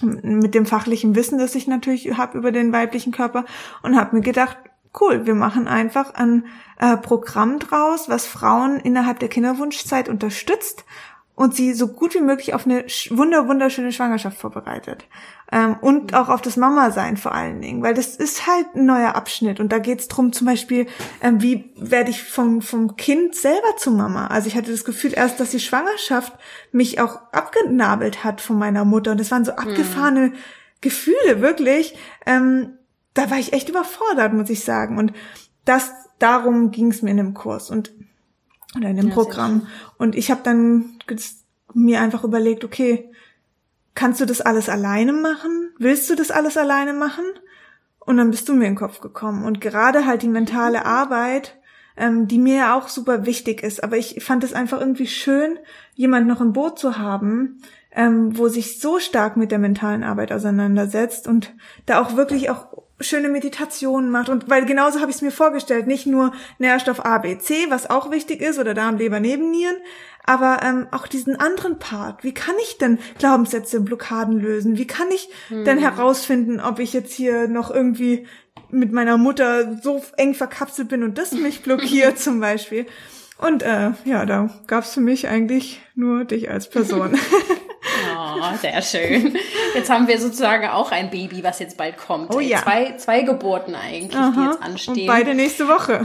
mit dem fachlichen Wissen, das ich natürlich habe über den weiblichen Körper und habe mir gedacht, cool, wir machen einfach ein äh, Programm draus, was Frauen innerhalb der Kinderwunschzeit unterstützt und sie so gut wie möglich auf eine wunder wunderschöne Schwangerschaft vorbereitet. Ähm, und auch auf das Mama-Sein vor allen Dingen, weil das ist halt ein neuer Abschnitt und da geht's drum zum Beispiel, ähm, wie werde ich vom, vom Kind selber zu Mama? Also ich hatte das Gefühl erst, dass die Schwangerschaft mich auch abgenabelt hat von meiner Mutter und das waren so hm. abgefahrene hm. Gefühle, wirklich. Ähm, da war ich echt überfordert, muss ich sagen. Und das, darum ging's mir in dem Kurs. Und oder in dem ja, Programm. Und ich habe dann mir einfach überlegt, okay, kannst du das alles alleine machen? Willst du das alles alleine machen? Und dann bist du mir in den Kopf gekommen. Und gerade halt die mentale [laughs] Arbeit, ähm, die mir ja auch super wichtig ist. Aber ich fand es einfach irgendwie schön, jemand noch im Boot zu haben, ähm, wo sich so stark mit der mentalen Arbeit auseinandersetzt und da auch wirklich auch schöne Meditationen macht und weil genauso habe ich es mir vorgestellt, nicht nur Nährstoff A, B, C, was auch wichtig ist oder Darm, Leber, Nebennieren, aber ähm, auch diesen anderen Part. Wie kann ich denn Glaubenssätze, Blockaden lösen? Wie kann ich hm. denn herausfinden, ob ich jetzt hier noch irgendwie mit meiner Mutter so eng verkapselt bin und das mich blockiert [laughs] zum Beispiel? Und äh, ja, da gab's für mich eigentlich nur dich als Person. [laughs] Oh, sehr schön. Jetzt haben wir sozusagen auch ein Baby, was jetzt bald kommt. Oh ja. Zwei, zwei Geburten eigentlich, Aha. die jetzt anstehen. Und beide nächste Woche.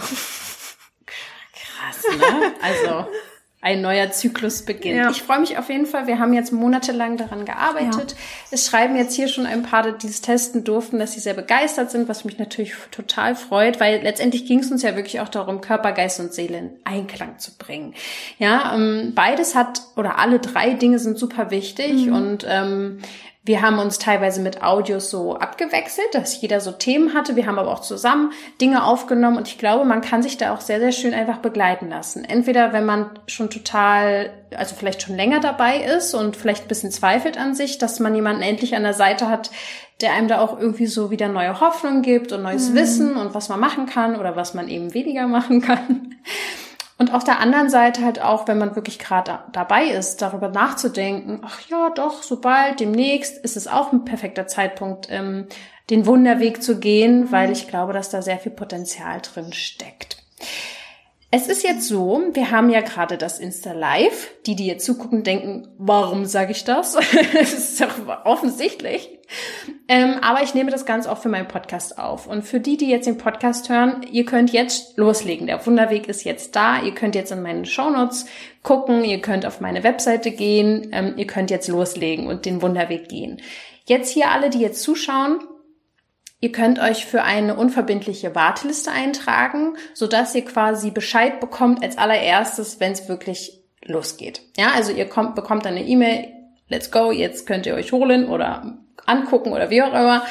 Krass, ne? Also [laughs] ein neuer Zyklus beginnt. Ja. Ich freue mich auf jeden Fall. Wir haben jetzt monatelang daran gearbeitet. Ja. Es schreiben jetzt hier schon ein paar, die es testen durften, dass sie sehr begeistert sind, was mich natürlich total freut, weil letztendlich ging es uns ja wirklich auch darum, Körper, Geist und Seele in Einklang zu bringen. Ja, ähm, beides hat oder alle drei Dinge sind super wichtig mhm. und ähm, wir haben uns teilweise mit Audios so abgewechselt, dass jeder so Themen hatte. Wir haben aber auch zusammen Dinge aufgenommen und ich glaube, man kann sich da auch sehr, sehr schön einfach begleiten lassen. Entweder wenn man schon total, also vielleicht schon länger dabei ist und vielleicht ein bisschen zweifelt an sich, dass man jemanden endlich an der Seite hat, der einem da auch irgendwie so wieder neue Hoffnung gibt und neues mhm. Wissen und was man machen kann oder was man eben weniger machen kann. Und auf der anderen Seite halt auch, wenn man wirklich gerade dabei ist, darüber nachzudenken, ach ja, doch, sobald, demnächst ist es auch ein perfekter Zeitpunkt, ähm, den Wunderweg zu gehen, weil ich glaube, dass da sehr viel Potenzial drin steckt. Es ist jetzt so, wir haben ja gerade das Insta Live. Die, die jetzt zugucken, denken, warum sage ich das? [laughs] Es ist doch offensichtlich. Ähm, aber ich nehme das ganz auch für meinen Podcast auf. Und für die, die jetzt den Podcast hören, ihr könnt jetzt loslegen. Der Wunderweg ist jetzt da. Ihr könnt jetzt in meinen Shownotes gucken. Ihr könnt auf meine Webseite gehen. Ähm, ihr könnt jetzt loslegen und den Wunderweg gehen. Jetzt hier alle, die jetzt zuschauen, Ihr könnt euch für eine unverbindliche Warteliste eintragen, sodass ihr quasi Bescheid bekommt als allererstes, wenn es wirklich losgeht. Ja, also ihr kommt, bekommt eine E-Mail, let's go, jetzt könnt ihr euch holen oder angucken oder wie auch immer.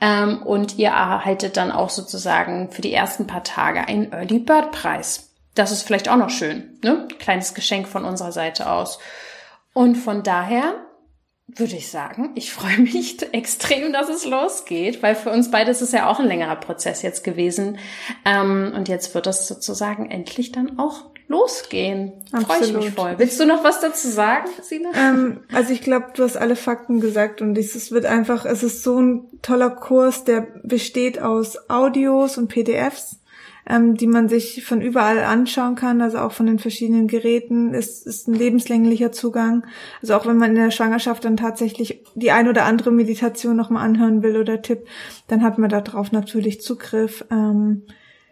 Ähm, und ihr erhaltet dann auch sozusagen für die ersten paar Tage einen Early Bird Preis. Das ist vielleicht auch noch schön, ne? Kleines Geschenk von unserer Seite aus. Und von daher würde ich sagen. Ich freue mich [laughs] extrem, dass es losgeht, weil für uns beide ist es ja auch ein längerer Prozess jetzt gewesen. Ähm, und jetzt wird es sozusagen endlich dann auch losgehen. Freue ich mich voll. Willst du noch was dazu sagen, Sina? Ähm, also ich glaube, du hast alle Fakten gesagt und es wird einfach, es ist so ein toller Kurs, der besteht aus Audios und PDFs ähm, die man sich von überall anschauen kann, also auch von den verschiedenen Geräten. Es ist ein lebenslänglicher Zugang. Also auch wenn man in der Schwangerschaft dann tatsächlich die ein oder andere Meditation nochmal anhören will oder Tipp, dann hat man darauf natürlich Zugriff. Ähm,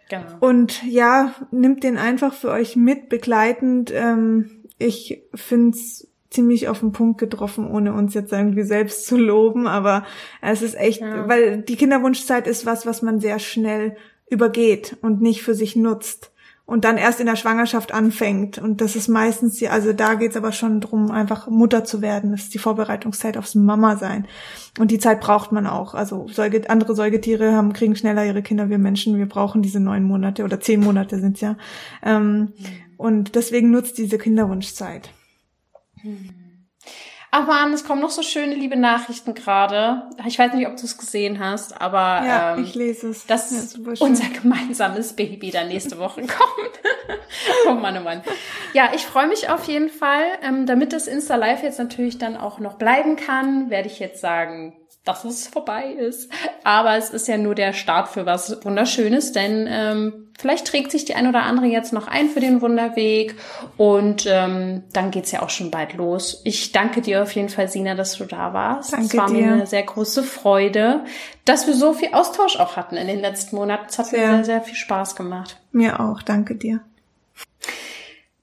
genau. Und ja, nimmt den einfach für euch mit, begleitend. Ähm, ich find's ziemlich auf den Punkt getroffen, ohne uns jetzt irgendwie selbst zu loben, aber es ist echt, ja. weil die Kinderwunschzeit ist was, was man sehr schnell übergeht und nicht für sich nutzt und dann erst in der Schwangerschaft anfängt. Und das ist meistens, die, also da geht's aber schon drum, einfach Mutter zu werden. Das ist die Vorbereitungszeit aufs Mama sein. Und die Zeit braucht man auch. Also Säuge, andere Säugetiere haben, kriegen schneller ihre Kinder, wir Menschen, wir brauchen diese neun Monate oder zehn Monate sind's ja. Ähm, mhm. und deswegen nutzt diese Kinderwunschzeit. Hm. Ach man, es kommen noch so schöne liebe Nachrichten gerade. Ich weiß nicht, ob du es gesehen hast, aber ja, ähm, ich lese es. dass ja, unser gemeinsames Baby dann nächste Woche [laughs] kommt. oh Mann, oh Mann. Ja, ich freue mich auf jeden Fall. Ähm, damit das Insta Live jetzt natürlich dann auch noch bleiben kann, werde ich jetzt sagen, dass es vorbei ist. Aber es ist ja nur der Start für was Wunderschönes, denn ähm, vielleicht trägt sich die ein oder andere jetzt noch ein für den Wunderweg und ähm, dann geht's ja auch schon bald los. Ich danke dir auf jeden Fall, Sina, dass du da warst. Danke es war dir. mir eine sehr große Freude, dass wir so viel Austausch auch hatten in den letzten Monaten. Es hat sehr. mir sehr, sehr viel Spaß gemacht. Mir auch, danke dir.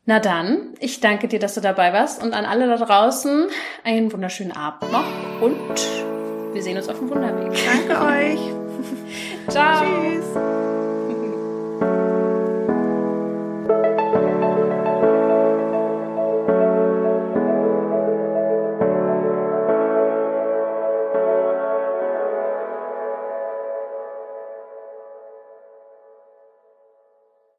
Na dann, ich danke dir, dass du dabei warst und an alle da draußen einen wunderschönen Abend noch und wir sehen uns auf dem Wunderweg. Danke euch. [laughs] [laughs] Ciao. Tschüss.